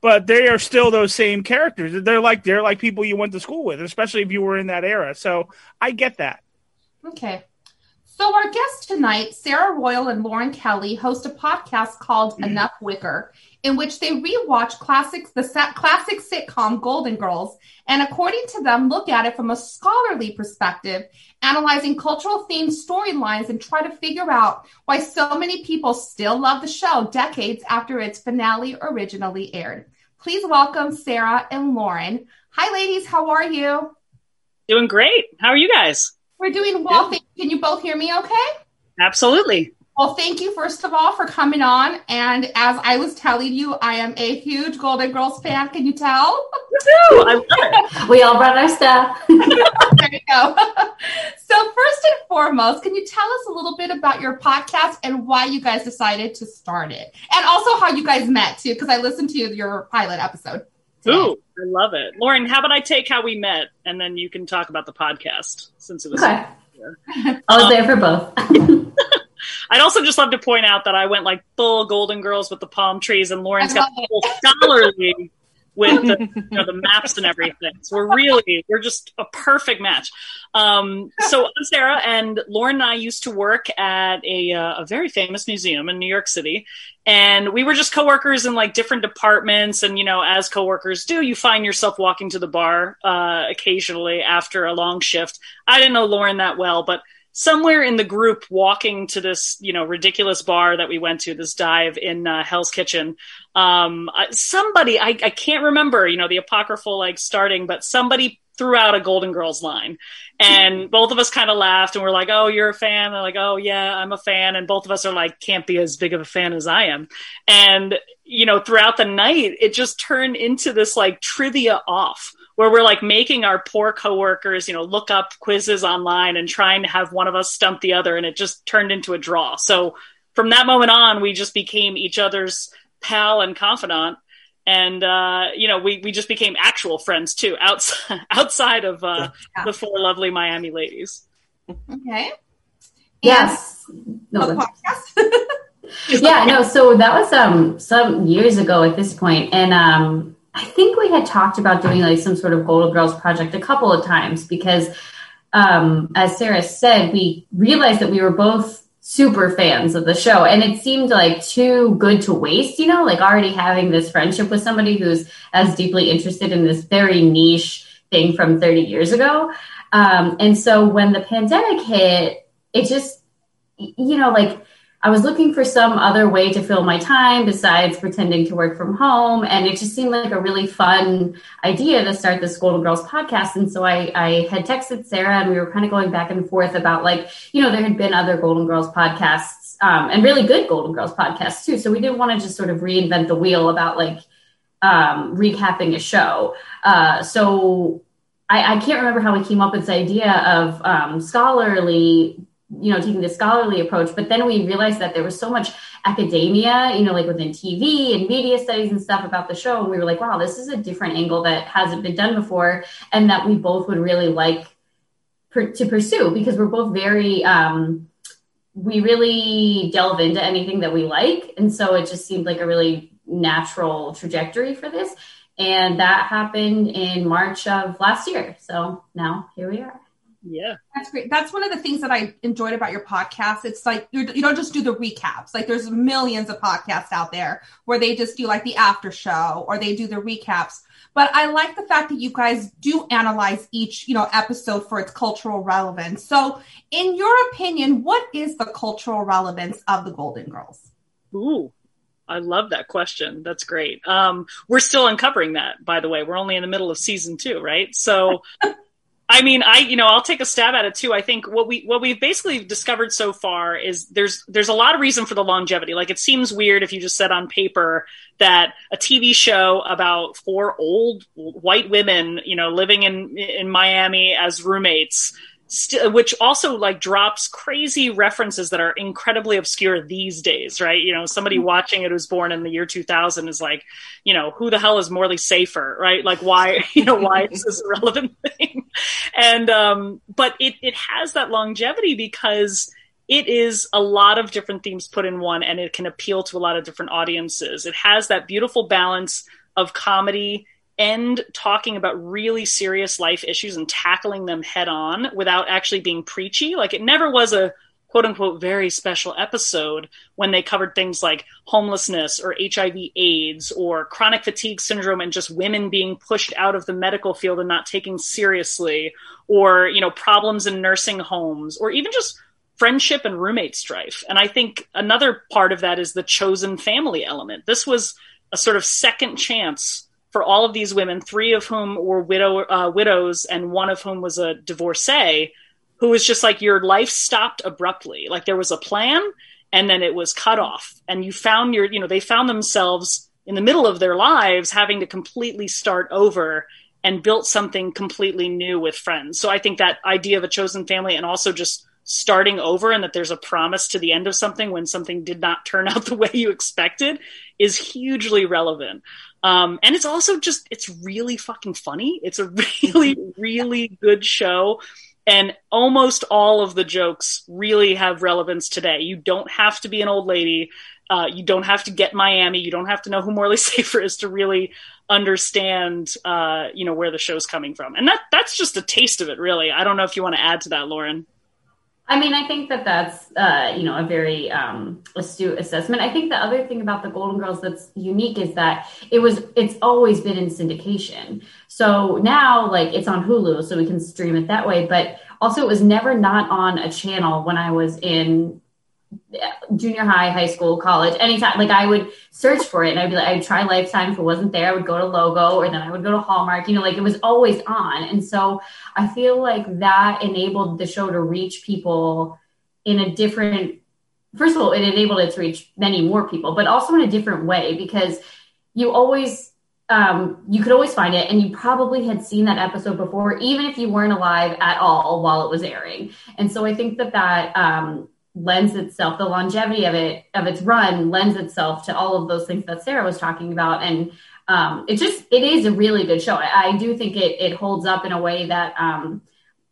but they are still those same characters. They're like they're like people you went to school with especially if you were in that era. So i get that. Okay. So, our guests tonight, Sarah Royal and Lauren Kelly, host a podcast called mm. Enough Wicker, in which they rewatch classics, the classic sitcom Golden Girls, and according to them, look at it from a scholarly perspective, analyzing cultural themed storylines and try to figure out why so many people still love the show decades after its finale originally aired. Please welcome Sarah and Lauren. Hi, ladies. How are you? Doing great. How are you guys? We're doing well. Yeah. Can you both hear me okay? Absolutely. Well, thank you, first of all, for coming on. And as I was telling you, I am a huge Golden Girls fan. Can you tell? I love it. we all brought our stuff. there you go. <laughs> so, first and foremost, can you tell us a little bit about your podcast and why you guys decided to start it? And also how you guys met, too, because I listened to your pilot episode. Ooh, I love it. Lauren, how about I take how we met and then you can talk about the podcast since it was. Okay. I was um, there for both. <laughs> I'd also just love to point out that I went like full Golden Girls with the palm trees, and Lauren's got the full scholarly <laughs> with the, you know, the maps and everything. So we're really we're just a perfect match. Um, so I'm Sarah, and Lauren and I used to work at a, uh, a very famous museum in New York City, and we were just coworkers in like different departments. And you know, as coworkers do, you find yourself walking to the bar uh, occasionally after a long shift. I didn't know Lauren that well, but somewhere in the group walking to this you know ridiculous bar that we went to this dive in uh, hell's kitchen. Um, somebody I, I can't remember you know the apocryphal like starting but somebody threw out a golden girls line. And <laughs> both of us kind of laughed and we're like oh you're a fan. They're like oh yeah i'm a fan. And both of us are like can't be as big of a fan as i am. And you know throughout the night it just turned into this like trivia off where we're like making our poor coworkers, you know, look up quizzes online and trying to have one of us stump the other, and it just turned into a draw. So from that moment on, we just became each other's pal and confidant, and uh, you know, we we just became actual friends too, outside <laughs> outside of uh, yeah. the four lovely Miami ladies. Okay. Yes. No, <laughs> yeah, no, so that was um some years ago at this point. And um I think we had talked about doing like some sort of Golden Girls project a couple of times because, um, as Sarah said, we realized that we were both super fans of the show and it seemed like too good to waste, you know, like already having this friendship with somebody who's as deeply interested in this very niche thing from 30 years ago. Um, and so when the pandemic hit, it just, you know, like I was looking for some other way to fill my time besides pretending to work from home. And it just seemed like a really fun idea to start this Golden Girls podcast. And so I, I had texted Sarah and we were kind of going back and forth about like, you know, there had been other Golden Girls podcasts um, and really good Golden Girls podcasts too. So we didn't want to just sort of reinvent the wheel about like um, recapping a show. Uh, so I, I, can't remember how we came up with this idea of um, scholarly you know taking the scholarly approach but then we realized that there was so much academia you know like within tv and media studies and stuff about the show and we were like wow this is a different angle that hasn't been done before and that we both would really like per- to pursue because we're both very um, we really delve into anything that we like and so it just seemed like a really natural trajectory for this and that happened in march of last year. So now here we are yeah. That's great. That's one of the things that I enjoyed about your podcast. It's like you're, you do not just do the recaps. Like there's millions of podcasts out there where they just do like the after show or they do the recaps. But I like the fact that you guys do analyze each, you know, episode for its cultural relevance. So, in your opinion, what is the cultural relevance of the Golden Girls? Ooh, I love that question. That's great. Um, we're still uncovering that, by the way. We're only in the middle of season two, right? So <laughs> I mean, I you know I'll take a stab at it too. I think what we what we've basically discovered so far is there's there's a lot of reason for the longevity. Like it seems weird if you just said on paper that a TV show about four old white women, you know, living in in Miami as roommates st- which also like drops crazy references that are incredibly obscure these days, right? You know, somebody mm-hmm. watching it who's born in the year 2000 is like, you know, who the hell is Morley Safer, right? Like, why, <laughs> you know, why is this a relevant <laughs> thing? And, um, but it, it has that longevity because it is a lot of different themes put in one and it can appeal to a lot of different audiences. It has that beautiful balance of comedy end talking about really serious life issues and tackling them head on without actually being preachy. Like it never was a quote unquote very special episode when they covered things like homelessness or HIV AIDS or chronic fatigue syndrome and just women being pushed out of the medical field and not taken seriously or you know problems in nursing homes or even just friendship and roommate strife. And I think another part of that is the chosen family element. This was a sort of second chance for all of these women, three of whom were widow uh, widows and one of whom was a divorcee, who was just like your life stopped abruptly. Like there was a plan and then it was cut off, and you found your you know they found themselves in the middle of their lives having to completely start over and built something completely new with friends. So I think that idea of a chosen family and also just starting over and that there's a promise to the end of something when something did not turn <laughs> out the way you expected is hugely relevant. Um, and it's also just, it's really fucking funny. It's a <laughs> really, really good show. And almost all of the jokes really have relevance today. You don't have to be an old lady. Uh, you don't have to get Miami. You don't have to know who Morley <laughs> Safer is to really understand, uh, you know, where the show's coming from. And that that's just a taste of it, really. I don't know if you want to add to that, Lauren. I mean, I think that that's uh, you know a very um, astute assessment. I think the other thing about the Golden Girls that's unique is that it was it's always been in syndication. So now, like, it's on Hulu, so we can stream it that way. But also, it was never not on a channel when I was in junior high, high school, college, anytime. Like I would search for it and I'd be like, I'd try Lifetime if it wasn't there. I would go to Logo or then I would go to Hallmark, you know, like it was always on. And so I feel like that enabled the show to reach people in a different, first of all, it enabled it to reach many more people, but also in a different way because you always, um, you could always find it and you probably had seen that episode before, even if you weren't alive at all while it was airing. And so I think that that, um, lends itself the longevity of it of its run lends itself to all of those things that sarah was talking about. And um, it just it is a really good show. I, I do think it, it holds up in a way that um,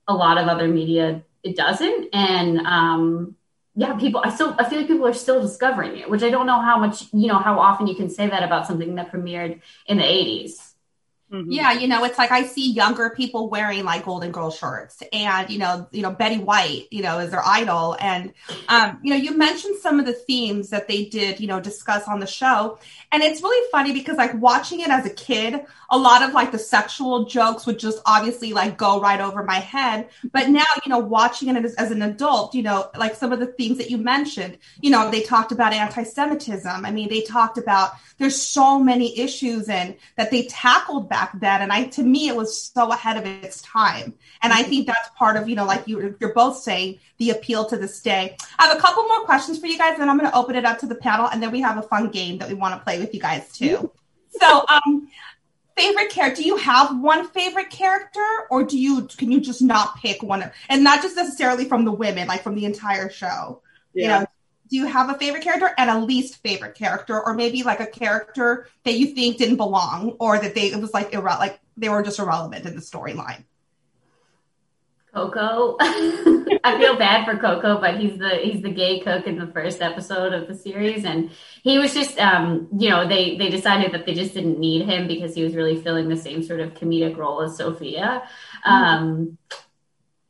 a lot of other media it doesn't. And um, yeah people i still i feel like people are still discovering it which i don't know how much you know how often you can say that about something that premiered in the 80s Mm-hmm. Yeah, you know, it's like I see younger people wearing like Golden Girl shirts, and you know, you know, Betty White, you know, is their idol, and um, you know, you mentioned some of the themes that they did, you know, discuss on the show, and it's really funny because like watching it as a kid, a lot of like the sexual jokes would just obviously like go right over my head, but now, you know, watching it as, as an adult, you know, like some of the things that you mentioned, you know, they talked about anti-Semitism. I mean, they talked about there's so many issues and that they tackled back then. And I, to me, it was so ahead of its time. And I think that's part of, you know, like you, you're both saying the appeal to this day. I have a couple more questions for you guys, and I'm going to open it up to the panel. And then we have a fun game that we want to play with you guys too. So, um, favorite character? Do you have one favorite character, or do you can you just not pick one? And not just necessarily from the women, like from the entire show. Yeah. You know, do you have a favorite character and a least favorite character, or maybe like a character that you think didn't belong, or that they it was like irre- like they were just irrelevant in the storyline? Coco. <laughs> I feel bad for Coco, but he's the he's the gay cook in the first episode of the series, and he was just um, you know they they decided that they just didn't need him because he was really filling the same sort of comedic role as Sophia. Mm-hmm. Um,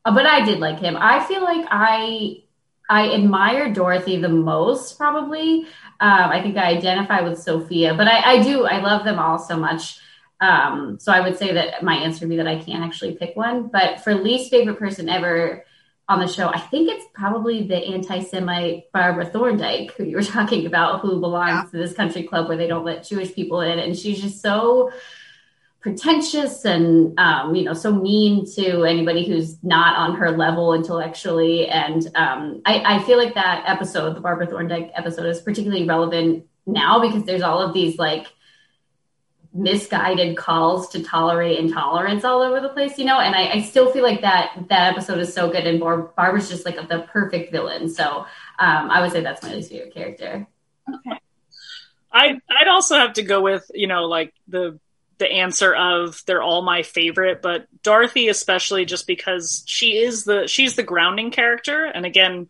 but I did like him. I feel like I I admire Dorothy the most, probably. Um, I think I identify with Sophia, but I, I, do. I love them all so much. Um, so I would say that my answer would be that I can't actually pick one. But for least favorite person ever on the show, I think it's probably the anti-Semite Barbara Thorndike, who you were <laughs> talking about, who belongs yeah. to this country club where they don't let Jewish people in, and she's just so pretentious and um, you know so mean to anybody who's not on her level intellectually. And um, I, I, feel like that episode the barbara thorndike episode is particularly relevant now because there's all of these like misguided calls to tolerate intolerance all over the place you know? And i, I still feel like that that episode is so good and Bar- barbara's just like the perfect villain. So um, i would say that's my least favorite character. Okay. I, I'd also have to go with, you know, like the the answer of they're all my favorite, but Dorothy especially just because she is the she's the grounding character. And again,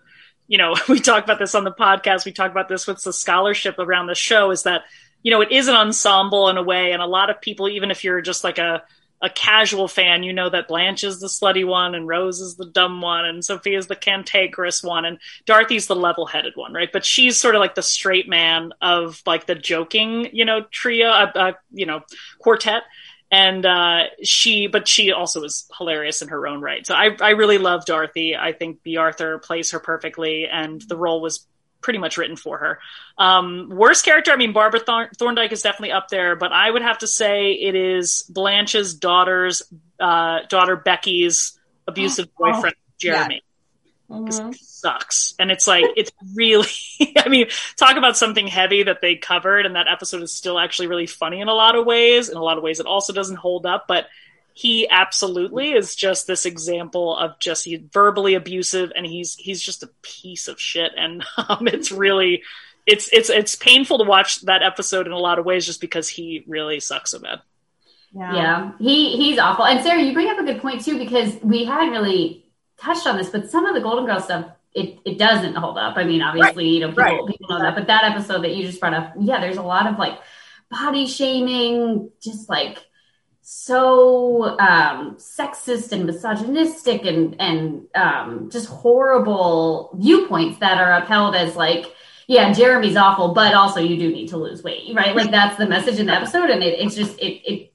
you know, <laughs> we talk about this on the podcast, we talk about this with the scholarship around the show, is that, you know, it is an ensemble in a way, and a lot of people, even if you're just like a a casual fan, you know that Blanche is the slutty one and Rose is the dumb one and Sophia's the cantankerous one and Dorothy's the level-headed one, right? But she's sort of like the straight man of like the joking, you know, trio, uh, uh, you know, quartet. And uh, she, but she also is hilarious in her own right. So I, I really love Dorothy. I think Bea Arthur plays her perfectly, and the role was pretty much written for her. Um, worst character, I mean, Barbara Thorn- Thorndyke is definitely up there, but I would have to say it is Blanche's daughter's uh, daughter Becky's abusive <gasps> oh, boyfriend Jeremy. Yeah. Mm-hmm. sucks, and it's like it's really. <laughs> I mean, talk about something heavy that they covered, and that episode is still actually really funny in a lot of ways. In a lot of ways, it also doesn't hold up, but he absolutely is just this example of just he's verbally abusive and he's he's just a piece of shit and <laughs> um, it's really it's it's it's painful to watch that episode in a lot of ways just because he really sucks so bad yeah. yeah he he's awful and sarah you bring up a good point too because we hadn't really touched on this but some of the golden girl stuff it, it doesn't hold up i mean obviously right. you know people, right. people know that but that episode that you just brought up yeah there's a lot of like body shaming just like so um, sexist and misogynistic and and um, just horrible viewpoints that are upheld as like yeah jeremy's awful but also you do need to lose weight right? Like that's the message in the episode and it, it's just it, it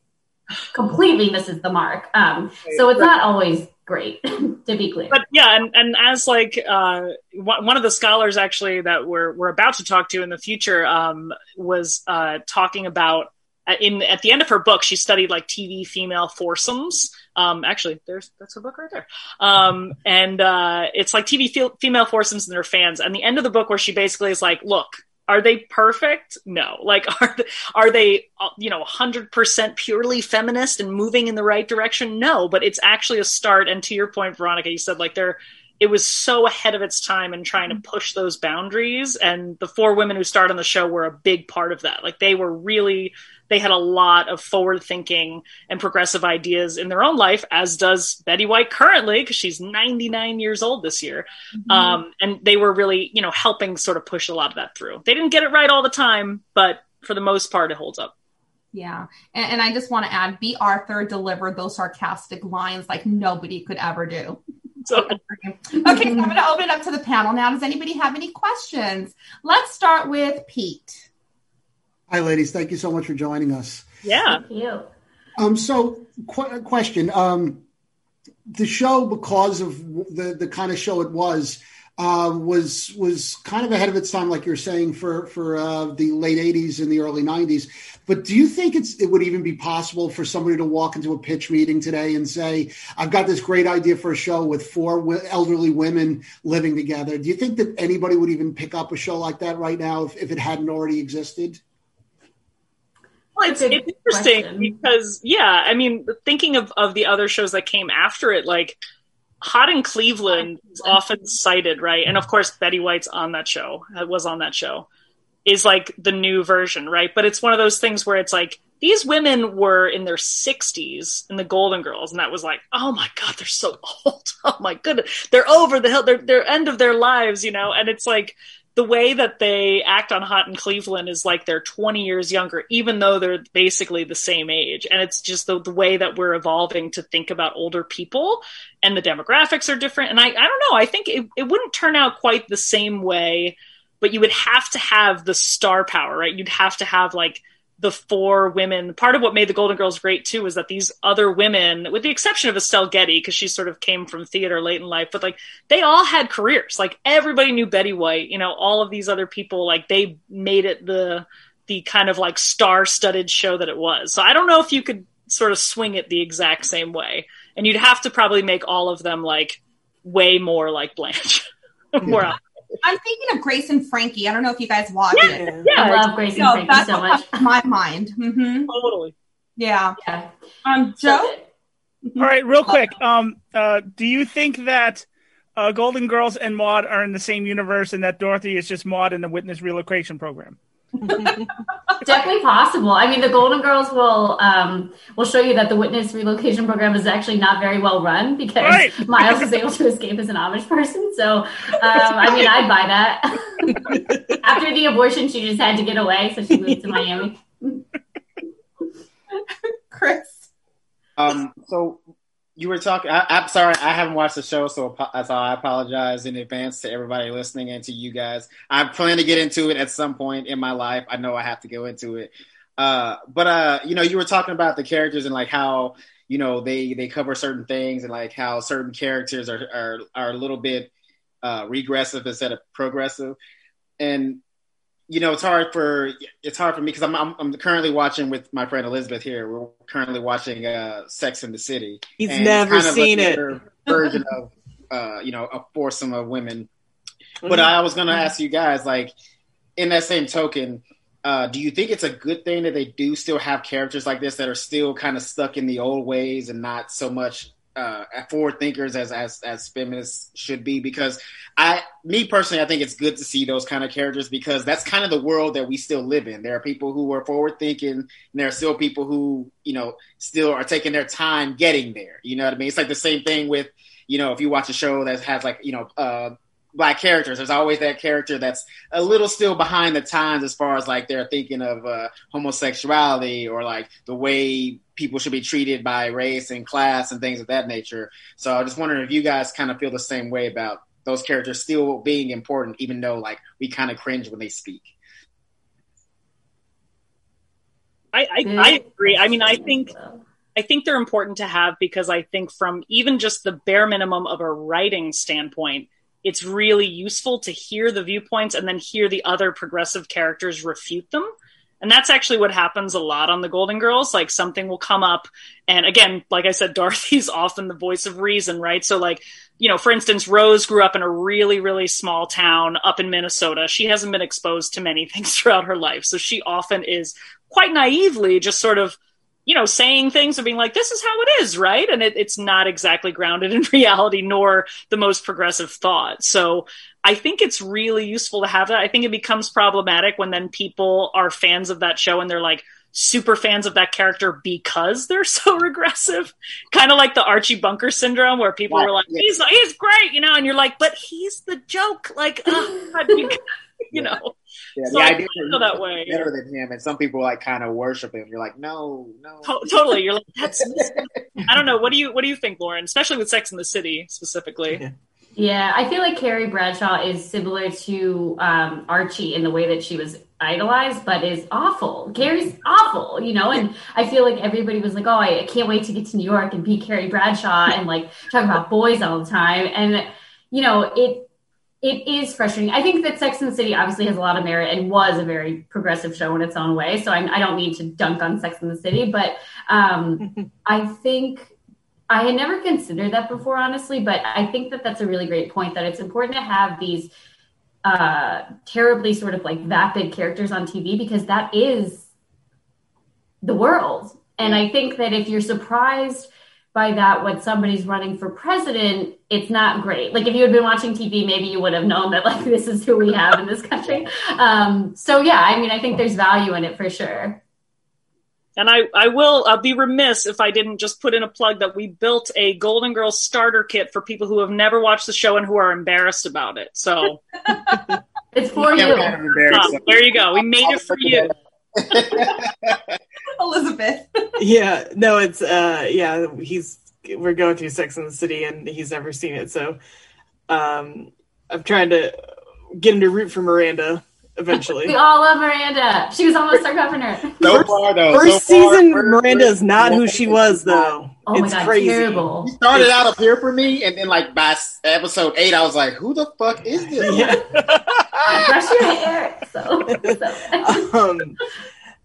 completely misses the mark. Um, so it's not always great <laughs> to be clear. But yeah and, and as like uh, one of the scholars actually that we're, we're about to talk to in the future um, was uh, talking about in at the end of her book, she studied like TV female foursomes. Um, actually, there's that's her book right there. Um, and uh, it's like TV fe- female foursomes and their fans. And the end of the book, where she basically is like, "Look, are they perfect? No. <laughs> Like, are they, are they uh, you know hundred percent purely feminist and moving in the right direction? No, but it's actually a start. And to your point, Veronica, you said like they're it was so ahead of its time in trying to push those boundaries and the four women who starred on the show were a big part of that like they were really they had a lot of forward thinking and progressive ideas in their own life, as does Betty White currently, because she's 99 years old this year. Mm-hmm. Um, and they were really, you know, helping sort of push a lot of that through. They didn't get it right all the time, but for the most part, it holds up. Yeah. And, and I just want to add Bea Arthur delivered those sarcastic lines like nobody could ever do. <laughs> So <laughs> Okay, so I'm going to open it up to the panel now. Does anybody have any questions? Let's start with Pete. Hi, ladies. Thank you so much for joining us. yeah. Thank you. Um, so, qu- question: um, the show, because of the the kind of show it was, uh, was was kind of ahead of its time, like you're saying, for for uh, the late '80s and the early '90s. But do you think it's it would even be possible for somebody to walk into a pitch meeting today and say, "I've got this great idea for a show with four w- elderly women living together"? Do you think that anybody would even pick up a show like that right now if, if it hadn't already existed? It's, it's interesting question. because, yeah, I mean, thinking of, of the other shows that came after it, like Hot in Cleveland is often cited, right? And of course, Betty White's on that show, uh, was on that show, is like the new version, right? But it's one of those things where it's like, these women were in their 60s in the Golden Girls, and that was like, oh my God, they're so <laughs> old. Oh my goodness. They're over the hill. They're, they're end of their lives, you know? And it's like, the way that they act on Hot in Cleveland is like they're 20 years younger, even though they're basically the same age. And it's just the, the way that we're evolving to think about older people and the demographics are different. And I, I don't know, I think it, it wouldn't turn out quite the same way, but you would have to have the star power, right? You'd have to have like the four women. Part of what made the Golden Girls great too was that these other women, with the exception of Estelle Getty, because she sort of came from theater late in life, but like they all had careers. Like everybody knew Betty White. You know, all of these other people, like they made it the the kind of like star-studded show that it was. So I don't know if you could sort of swing it the exact same way, and you'd have to probably make all of them like way more like Blanche. <laughs> more I'm thinking of Grace and Frankie. I don't know if you guys watch Yeah. it. yeah, I love Grace and So Frankie that's so much. my mind. hmm totally. Yeah. Yeah. Um, Joe? All right, real quick. Um, uh, do you think that uh, Golden Girls and Maude are in the same universe, and that Dorothy is just Maude in the Witness Relocation Program? <laughs> Definitely possible. I mean, the Golden Girls will um, will show you that the witness relocation program is actually not very well run because Right. <laughs> Miles is able to escape as an Amish person. So, um, I mean, I'd buy that. <laughs> After the abortion, she just had to get away, so she moved to Miami. Chris? Um, so you were talking. I, I'm sorry, I haven't watched the show, so so I apologize in advance to everybody listening and to you guys. I plan to get into it at some point in my life. I know I have to go into it. Uh, but uh, you know, you were talking about the characters and like how you know they they cover certain things and like how certain characters are are are a little bit uh, regressive instead of progressive. And you know, it's hard for it's hard for me because I'm, I'm I'm currently watching with my friend Elizabeth here. We're currently watching uh, Sex in the City. He's never seen it. version of uh, you know a foursome of women. Mm-hmm. But I was going to ask you guys, like, in that same token, uh, do you think it's a good thing that they do still have characters like this that are still kind of stuck in the old ways and not so much uh, forward thinkers as as as feminists should be? Because I, me personally, I think it's good to see those kind of characters because that's kind of the world that we still live in. There are people who are forward thinking, and there are still people who, you know, still are taking their time getting there. You know what I mean? It's like the same thing with, you know, if you watch a show that has like, you know, uh, black characters, there's always that character that's a little still behind the times as far as like they're thinking of uh, homosexuality or like the way people should be treated by race and class and things of that nature. So I just wondering if you guys kind of feel the same way about those characters still being important, even though like we kind of cringe when they speak. I, I, mm. I agree. I mean, I think I think they're important to have because I think from even just the bare minimum of a writing standpoint, it's really useful to hear the viewpoints and then hear the other progressive characters refute them. And that's actually what happens a lot on the Golden Girls. Like something will come up, and again, like I said, <laughs> Dorothy's often the voice of reason, right? So, like, you know, for instance, Rose grew up in a really, really small town up in Minnesota. She hasn't been exposed to many <laughs> things throughout her life. So she often is quite naively just sort of, you know, saying things and being like, this is how it is, right? And it, it's not exactly grounded <laughs> in reality nor the most progressive thought. So I think it's really useful to have that. I think it becomes problematic when then people are fans of that show and they're like, super fans of that character because they're <laughs> so regressive. Kind of like the Archie Bunker syndrome where people Right, were like, yeah. he's, he's great, you know, and you're like, but he's the joke. Like, <laughs> oh, God, you, you know. Yeah, So the I idea feel that that way. better than him, and some people like kind of worship him. You're like, no, no. To- totally. You're like, that's. <laughs> I don't know. What do you What do you think, Lauren? Especially with Sex in the City specifically. Yeah, I feel like Carrie Bradshaw is similar to um, Archie in the way that she was idolized, but is awful. Carrie's awful, you know. And I feel like everybody was like, "Oh, I, I can't wait to get to New York and be Carrie Bradshaw and like talk about boys all the time." And you know, it it is frustrating. I think that Sex and the City obviously has a lot of merit and was a very progressive show in its own way. So I'm, I don't mean to dunk on Sex and the City, but um, <laughs> I think I had never considered that before, honestly. But I think that that's a really great point. That it's important to have these uh, terribly sort of like vapid characters on TV because that is the world. And I think that if you're surprised by that when somebody's running for president, it's not great. Like if you had been watching TV, maybe you would have known that like <laughs> this is who we have in this country. Um, so yeah, I mean, I think there's value in it for sure. And I, I will I'll be remiss if I didn't just put in a plug that we built a Golden Girls starter kit for people who have never watched the show and who are embarrassed about it. So <laughs> It's for Yeah, you. we're kind of embarrassed. uh, there you go. We made it for you. <laughs> Elizabeth. <laughs> yeah, no, it's uh, yeah, he's we're going through Sex in the City, and he's never seen it, so um, I'm trying to get him to root for Miranda eventually. We all love Miranda. She was almost our governor. So far, though, First so far, season, first- Miranda is not who she was, though. Oh my it's god, crazy. terrible. He started out up here for me, and then like by episode eight, I was like, "Who the fuck is this?" <laughs> Yeah. <laughs> Brush your hair. So, so. um,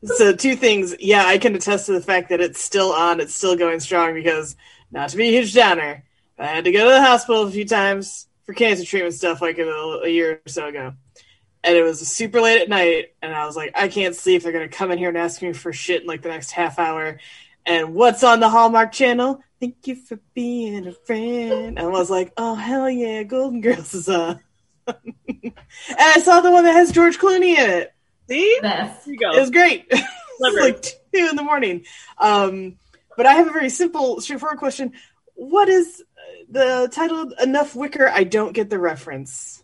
so two things. Yeah, I can attest to the fact that it's still on. It's still going strong because not to be a huge downer, I had to go to the hospital a few times for cancer treatment stuff like a, a year or so ago. And it was super late at night, and I was like, I can't sleep. They're gonna come in here and ask me for shit in like the next half hour. And what's on the Hallmark Channel? Thank you for being a friend. And I was like, oh hell yeah, Golden Girls is on. <laughs> and I saw the one that has George Clooney in it. See? Best. There you go. It was great. <laughs> it's Clever. like two in the morning. Um, but I have a very simple, straightforward question. What is the title? Enough Wicker. I don't get the reference.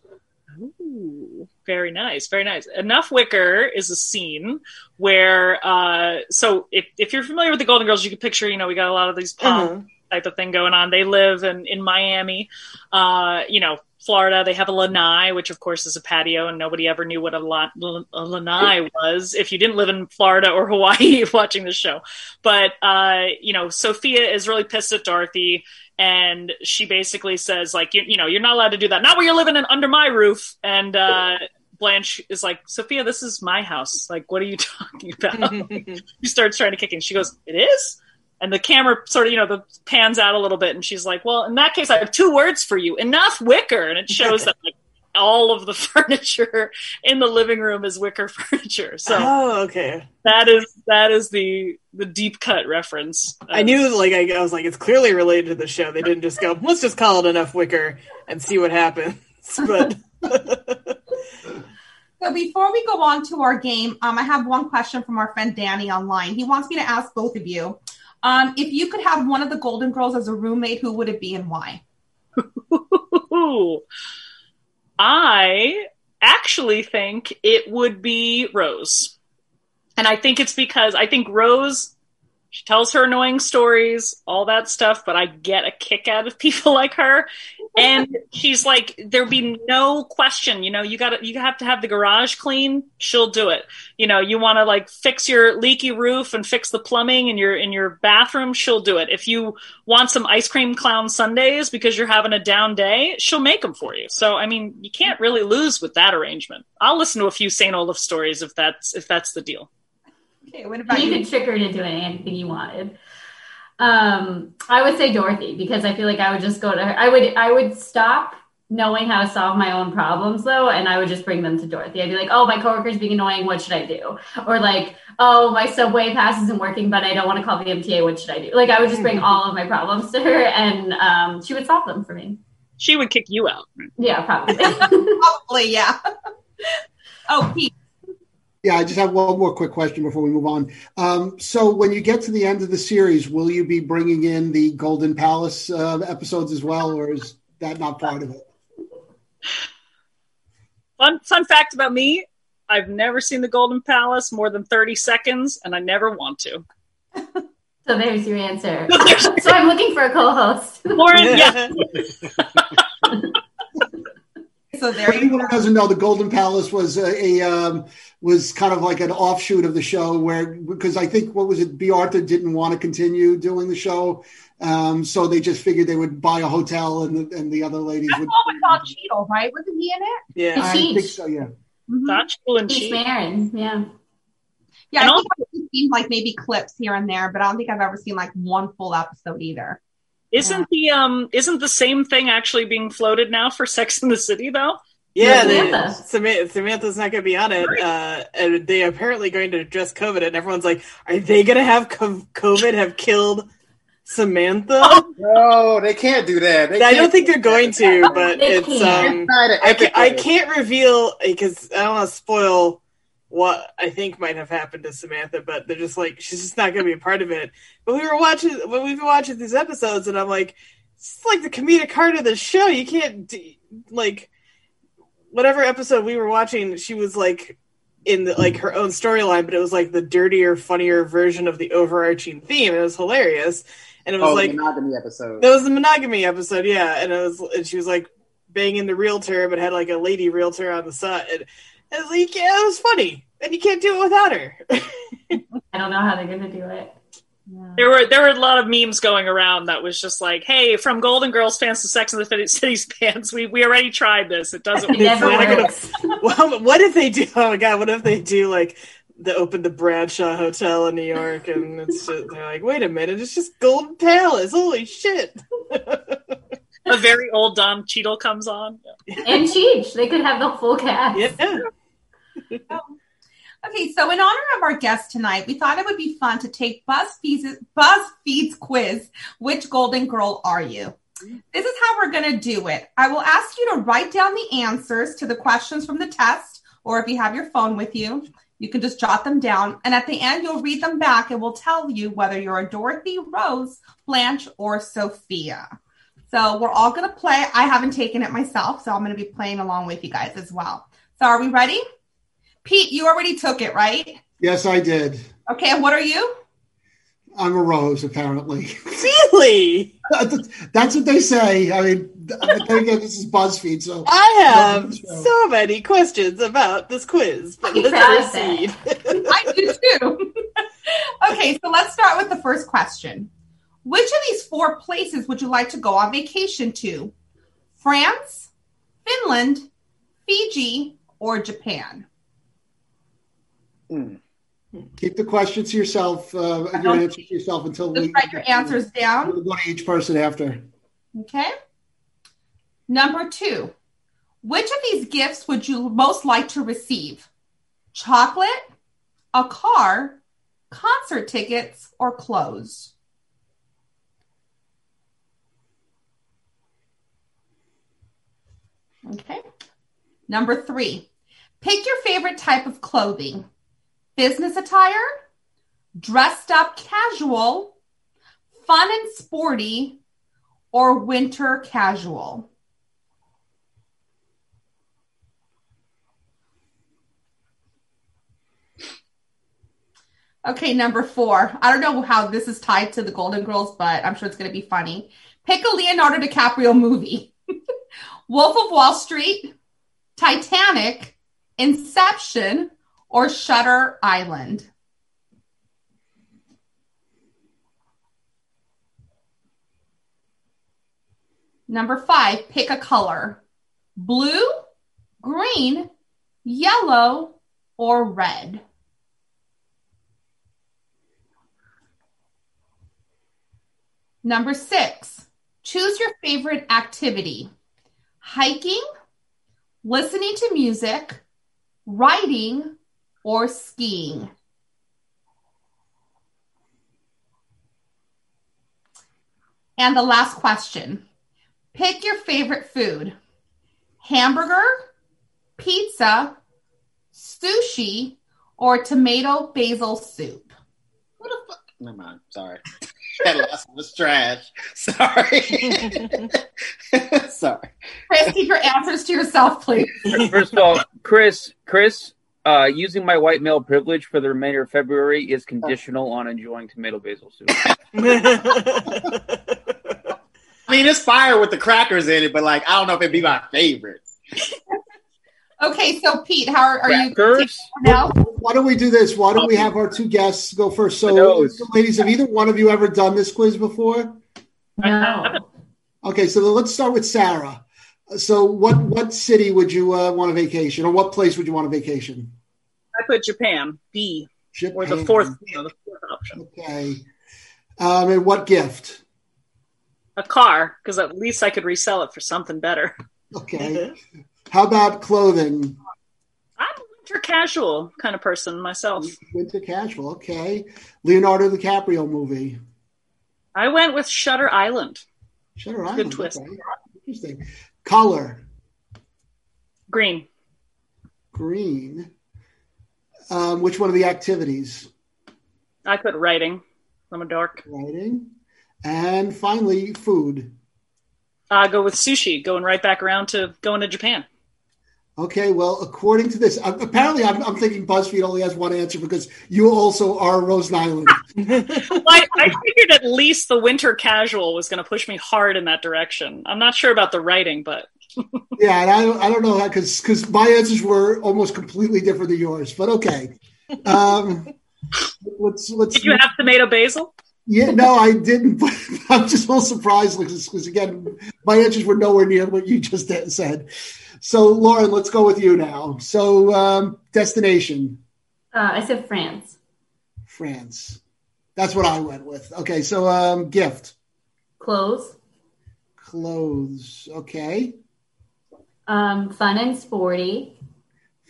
Ooh, very nice, very nice. Enough Wicker is a scene where, uh, so if, if you're familiar with the Golden Girls, you can picture, you know, we got a lot of these palm Uh-huh. type of thing going on. They live in, in Miami, uh, you know, Florida. They have a lanai, which of course is a patio, and nobody ever knew what a, la- a lanai was if you didn't live in Florida or <laughs> Hawaii watching the show. But, uh, you know, Sophia is really pissed at Dorothy and she basically says like you, you know you're not allowed to do that not when you're living in under my roof and uh blanche is like sophia this is my house. Like what are you <laughs> talking about? <laughs> <laughs> She starts trying to kick him she goes it is? And the camera sort of you know the pans out a little bit and she's like well in that case i have two words for you. Enough wicker. And it shows that like all of the furniture in the living room is wicker furniture. So oh, okay. that is that is the the deep cut reference. I knew, like, I, I was like, it's clearly related to the show. They didn't just go, let's just call it Enough Wicker and see what happens. But So before we go on to our game, um, I have one question from our friend Danny online. He wants me to ask both of you. Um, if you could have one of the Golden Girls as a roommate, who would it be and why? <laughs> I actually think it would be Rose. And I think it's because I think Rose she tells her annoying stories, all that stuff, but I get a kick out of people <laughs> like her. And she's like, there'd be no question, you know, you gotta, you have to have the garage clean. She'll do it. You know, you want to like fix your leaky roof and fix the plumbing in your, in your bathroom. She'll do it. If you want some ice cream clown sundaes because you're having a down day, she'll make them for you. So, I mean, you can't really lose with that arrangement. I'll listen to a few St. Olaf stories if that's, if that's the deal. Okay, what about you you? could trick her into doing anything you wanted. Um, I would say Dorothy because I feel like I would just go to her. I would I would stop knowing how to solve my own problems though, and I would just bring them to Dorothy. I'd be like, "Oh, my coworker's being annoying. What should I do?" Or like, "Oh, my subway pass isn't working, but I don't want to call the MTA. What should I do?" Like, I would just bring all of my problems to her, and um, she would solve them for me. She would kick you out. Yeah, probably. <laughs> Probably, yeah. <laughs> oh, Pete. Yeah, I just have one more quick question before we move on. Um, so, when you get to the end of the series, will you be bringing in the Golden Palace uh, episodes as well, or is that not part of it? Fun fun fact about me: I've never seen the Golden Palace more than 30 seconds, and I never want to. <laughs> So there's your answer. <laughs> <laughs> so I'm looking for a co-host. Lauren, yeah. So there For you anyone go. who doesn't know, the Golden Palace was a, a um, was kind of like an offshoot of the show, where because I think what was it, Bea Arthur didn't want to continue doing the show, um, so they just figured they would buy a hotel and the, and the other ladies That's would. all with Don Cheadle, right? Wasn't he in it? Yeah. I think so. Yeah. That's cool and Keith Cheech. Marin, yeah. Yeah, And I think I've seen like maybe clips here and there, but I don't think I've ever seen like one full episode either. Isn't the um isn't the same thing actually being floated now for Sex in the City though? Yeah, Yeah, they, Samantha. Samantha. Samantha's not going to be on it, uh, and they apparently going to address COVID. And everyone's like, "Are they going to have co- COVID have killed Samantha?" No, they can't do that. They I don't can't think they're going that. to, but it's um, Try to I, ca- I can't reveal because I don't want to spoil what I think might have happened to Samantha, but they're just like she's just not going to be a part of it. But we were watching when we've been watching these episodes, and I'm like, it's like the comedic heart of the show. You can't d- like whatever episode we were watching. She was like in the, like her own storyline, but it was like the dirtier, funnier version of the overarching theme. It was hilarious, and it was Oh, like the monogamy episode. that was the monogamy episode, yeah. And it was, and she was like banging the realtor, but had like a lady realtor on the side. And it was like, yeah, it was funny, and you can't do it without her. <laughs> I don't know how they're gonna do it. There were there were a lot of memes going around that was just like, "Hey, from Golden Girls fans to Sex and the City's fans, we we already tried this. It doesn't It never not gonna- <laughs> well, what if they do? Oh my god, what if they do like the open the Bradshaw Hotel in New York, and it's just, they're like, wait a minute, it's just Golden Palace. Holy shit! <laughs> a very old Don Cheadle comes on. And Cheech, they could have the full cast. Yeah, <laughs> Okay, so in honor of our guest tonight, we thought it would be fun to take BuzzFeed's, BuzzFeed's quiz, Which Golden Girl Are You? This is how we're going to do it. I will ask you to write down the answers to the questions from the test, or if you have your phone with you, you can just jot them down. And at the end, you'll read them back and we'll tell you whether you're a Dorothy, Rose, Blanche, or Sophia. So we're all going to play. I haven't taken it myself, so I'm going to be playing along with you guys as well. So are we ready? Pete, you already took it, right? Yes, I did. Okay, and what are you? I'm a rose, apparently. really. <laughs> That's what they say. I mean, but then again, this is BuzzFeed, so I have Sure. so many questions about this quiz, but let's proceed. I do too. <laughs> okay, so let's start with the first question. Which of these four places would you like to go on vacation to? France, Finland, Fiji, or Japan? keep the questions to yourself, uh, and your answers to yourself until we write your answers down. We'll go to each person after. Okay. Number two, which of these gifts would you most like to receive? Chocolate, a car, concert tickets, or clothes? Okay. Number three, pick your favorite type of clothing business attire, dressed up casual, fun and sporty, or winter casual? Okay, number four. I don't know how this is tied to the Golden Girls, but I'm sure it's going to be funny. Pick a Leonardo DiCaprio movie <laughs> Wolf of Wall Street, Titanic, Inception, or Shutter Island. Number five, pick a color blue, green, yellow, or red. Number six, choose your favorite activity hiking, listening to music, writing, or skiing. And the last question pick your favorite food hamburger, pizza, sushi, or tomato basil soup. What the fuck? Never mind. Sorry. <laughs> that last one was trash. Sorry. <laughs> Sorry. Chris, keep your answers to yourself, please. First of all, Chris, Chris, Uh, using my white male privilege for the remainder of February is conditional on enjoying tomato basil soup. <laughs> I mean, it's fire with the crackers in it, but like, I don't know if it'd be my favorite. Okay, so Pete, how are, are you Crackers? now? Why don't we do this? Why don't we have our two guests go first? So, ladies, have either one of you ever done this quiz before? No. Okay, so let's start with Sarah. So, what what city would you uh, want a vacation, or what place would you want a vacation? I put Japan B Japan. or the fourth, you know, the fourth option. Okay. Um, and what gift? A car, because at least I could resell it for something better. Okay. <laughs> How about clothing? I'm a winter casual kind of person myself. Winter casual. Okay. Leonardo DiCaprio movie. I went with Shutter Island. Shutter Island. Good twist. okay. Interesting. Color. Green. Green. Um, which one of the activities? I put writing. I'm a dork. Writing. And finally, food. I go with sushi, going right back around to going to Japan. Okay, well, according to this, uh, apparently I'm, I'm thinking BuzzFeed only has one answer because you also are Rose Nylund. <laughs> I, I figured at least the winter casual was going to push me hard in that direction. I'm not sure about the writing, but <laughs> yeah, and I don't, I don't know because because my answers were almost completely different than yours, but okay. Um, let's let's. did you have tomato basil? Yeah, no, I didn't. But <laughs> I'm just a little surprised because again, my answers were nowhere near what you just said. So, Lauren, let's go with you now. So, um, destination Uh, I said France. France. That's what I went with. Okay, so um, gift Clothes. clothes. Okay, Um, fun and sporty.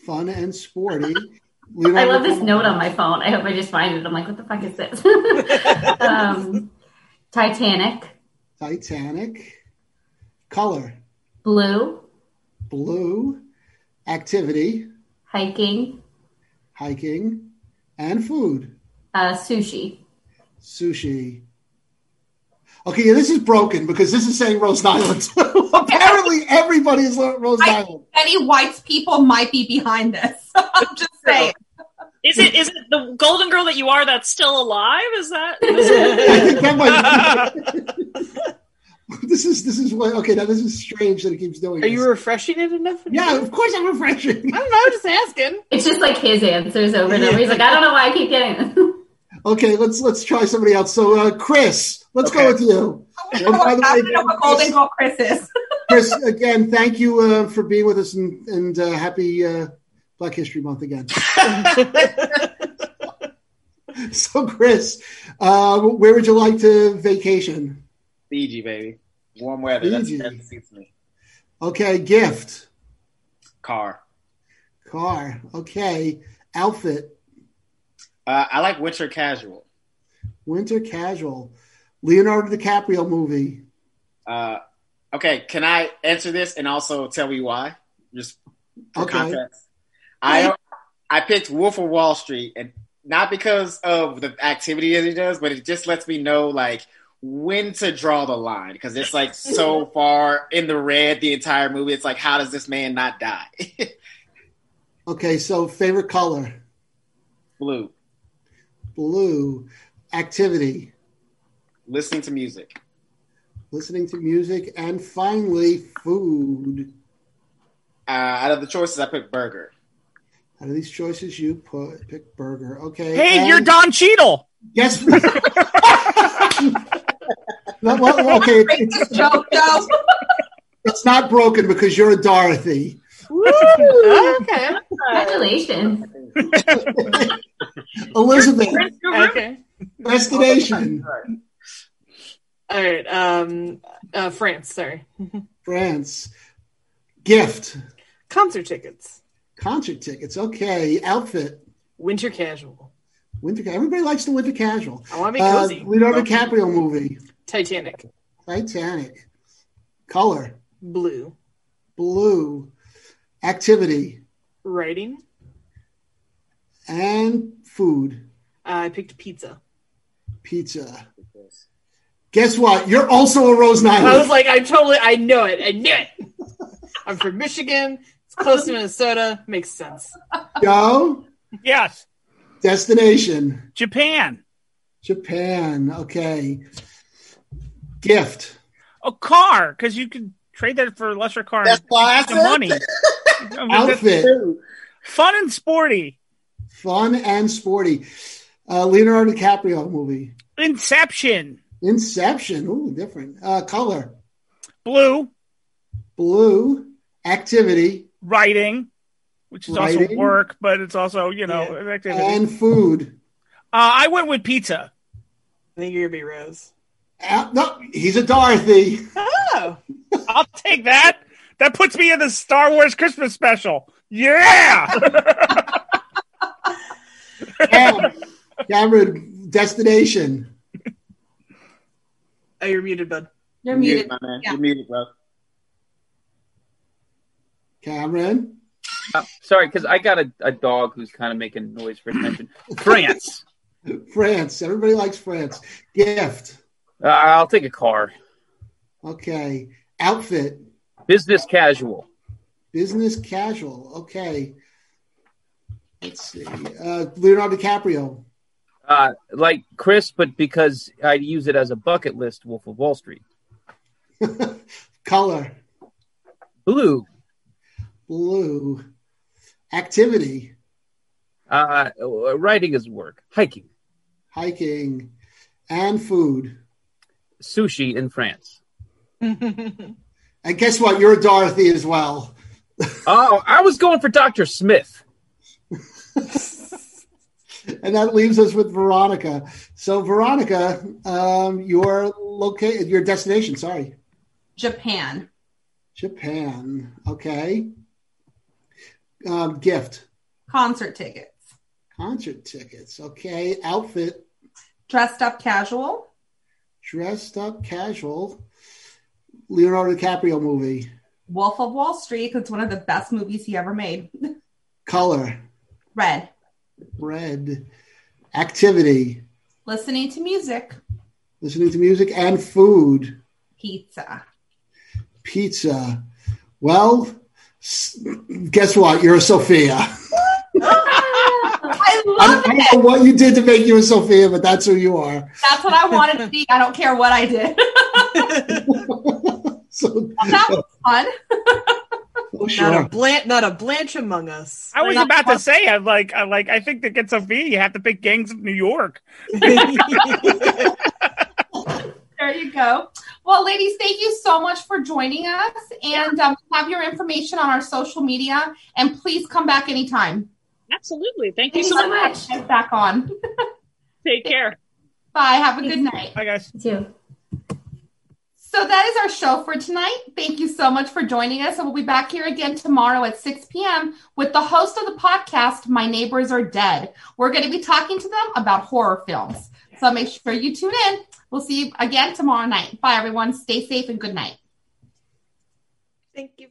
fun and sporty. <laughs> I love this note on my phone. I hope I just find it. I'm like, what the fuck is this? <laughs> um, Titanic. Titanic. Color Blue. Blue. Activity Hiking. hiking and food. Uh, sushi. sushi. Okay, yeah, this is broken because this is saying Rose Nylund. <laughs> Apparently, everybody is Rose I- Nylund. Any white people might be behind this. <laughs> I'm just saying. Is it is it the golden girl that you are that's still alive? Is that? <laughs> That might. <laughs> this is this is what. Okay, now this is strange that it keeps doing. Are you refreshing it enough? yeah, of course I'm refreshing. I don't know. Just asking. It's just like his answers over and over. He's like, I don't know why I keep getting this. <laughs> Okay, let's let's try somebody else. So, uh, Chris, let's go with you. And by the way, don't know what Golden Girl Chris is. <laughs> Chris, again, thank you uh, for being with us and, and uh, happy uh, Black History Month again. so, Chris, uh, where would you like to vacation? Fiji, baby. Warm weather. That's, Fiji. that suits me. Okay, gift, Car. car. Okay, outfit, Uh, I like winter casual. winter casual, Leonardo DiCaprio movie. Uh, okay, can I answer this and also tell you why? Just for Okay. context. I I picked Wolf of Wall Street, and not because of the activity that he does, but it just lets me know like when to draw the line because it's like <laughs> so far in the red the entire movie. It's like, how does this man not die? <laughs> Okay, so favorite color, Blue. blue. Activity, Listening to music. listening to music, and finally, food. Uh, out of the choices, I picked burger. Out of these choices, you put pick burger. Okay. Hey, and you're Don Cheadle. Yes. <laughs> well, well, okay, it's, This joke, though. <laughs> it's not broken because you're a Dorothy. okay. Congratulations. <laughs> Elizabeth, Okay. destination, All right. Um, uh, France. Sorry. France. Gift, Concert tickets. concert tickets. Okay, outfit, Winter casual. winter. ca- Everybody likes the winter casual. I want to be Uh, cozy. Leonardo DiCaprio movie, Titanic. Titanic. Color, Blue. blue. Activity Writing. and food. Uh, I picked pizza. Pizza. Guess what? You're also a Rose I was like, I totally, I know it. I knew it. <laughs> I'm from Michigan. It's close to Minnesota. Makes sense. Joe, Yes. destination, Japan. Japan. Okay. Gift, A car, because you can trade that for a lesser car. That's and why I said money. <laughs> I mean, that's outfit, Fun and sporty. fun and sporty. Uh, Leonardo DiCaprio movie. Inception. Inception. Ooh, different. Uh, color, Blue. blue. Activity Writing, which is also work, but it's also, you know, an activity. and food. uh, I went with pizza. I think you're gonna be Rose. Uh, no, he's a Dorothy. Oh, <laughs> I'll take that. That puts me in the Star Wars Christmas special. Yeah. Cam- Cameron, destination. oh, you're muted, bud. You're muted. my man. Yeah. You're muted, bro. Cameron, Uh, sorry, because I got a, a dog who's kind of making noise for attention. France. <laughs> France. Everybody likes France. Gift. Uh, I'll take a car. Okay. Outfit. Business casual. Business casual. Okay. Let's see. Uh, Leonardo DiCaprio. Uh, like Chris, but because I use it as a bucket list, Wolf of Wall Street. <laughs> Color. Blue. Blue. Activity. Uh, writing is work. Hiking. Hiking. And food. Sushi in France. <laughs> And guess what? You're Dorothy as well. <laughs> Oh, I was going for Dr. Smith. <laughs> And that leaves us with Veronica. So, Veronica, um, your location, your destination. Sorry, Japan. Japan. Okay. Um, gift, Concert tickets. concert tickets. Okay. Outfit, Dressed up casual. Dressed up casual. Leonardo DiCaprio movie. Wolf of Wall Street. It's one of the best movies he ever made. <laughs> Color, Red. red. Activity, Listening to music. listening to music and food. Pizza. Pizza. Well, guess what? You're a Sophia. <laughs> <laughs> I I love don't, I don't know what you did to make you a Sophia, but that's who you are. That's what I wanted to be. I don't care what I did. <laughs> so, that was fun. <laughs> oh, Not a sure. Blanche, not a Blanche among us. I was Like- about to say, I like, I like, I think to get Sophia, you have to pick Gangs of New York. <laughs> There you go. Well, ladies, thank you so much for joining us. And um, have your information on our social media. And please come back anytime. Absolutely. Thank you Thank so you so much. much. Get back on. Take <laughs> care. Bye. Have a good night. Hi guys. You too. So that is our show for tonight. Thank you so much for joining us. And we'll be back here again tomorrow at 6 p.m. with the host of the podcast, My Neighbors Are Dead. We're going to be talking to them about horror films. So make sure you tune in. We'll see you again tomorrow night. Bye, everyone. Stay safe and good night. Thank you.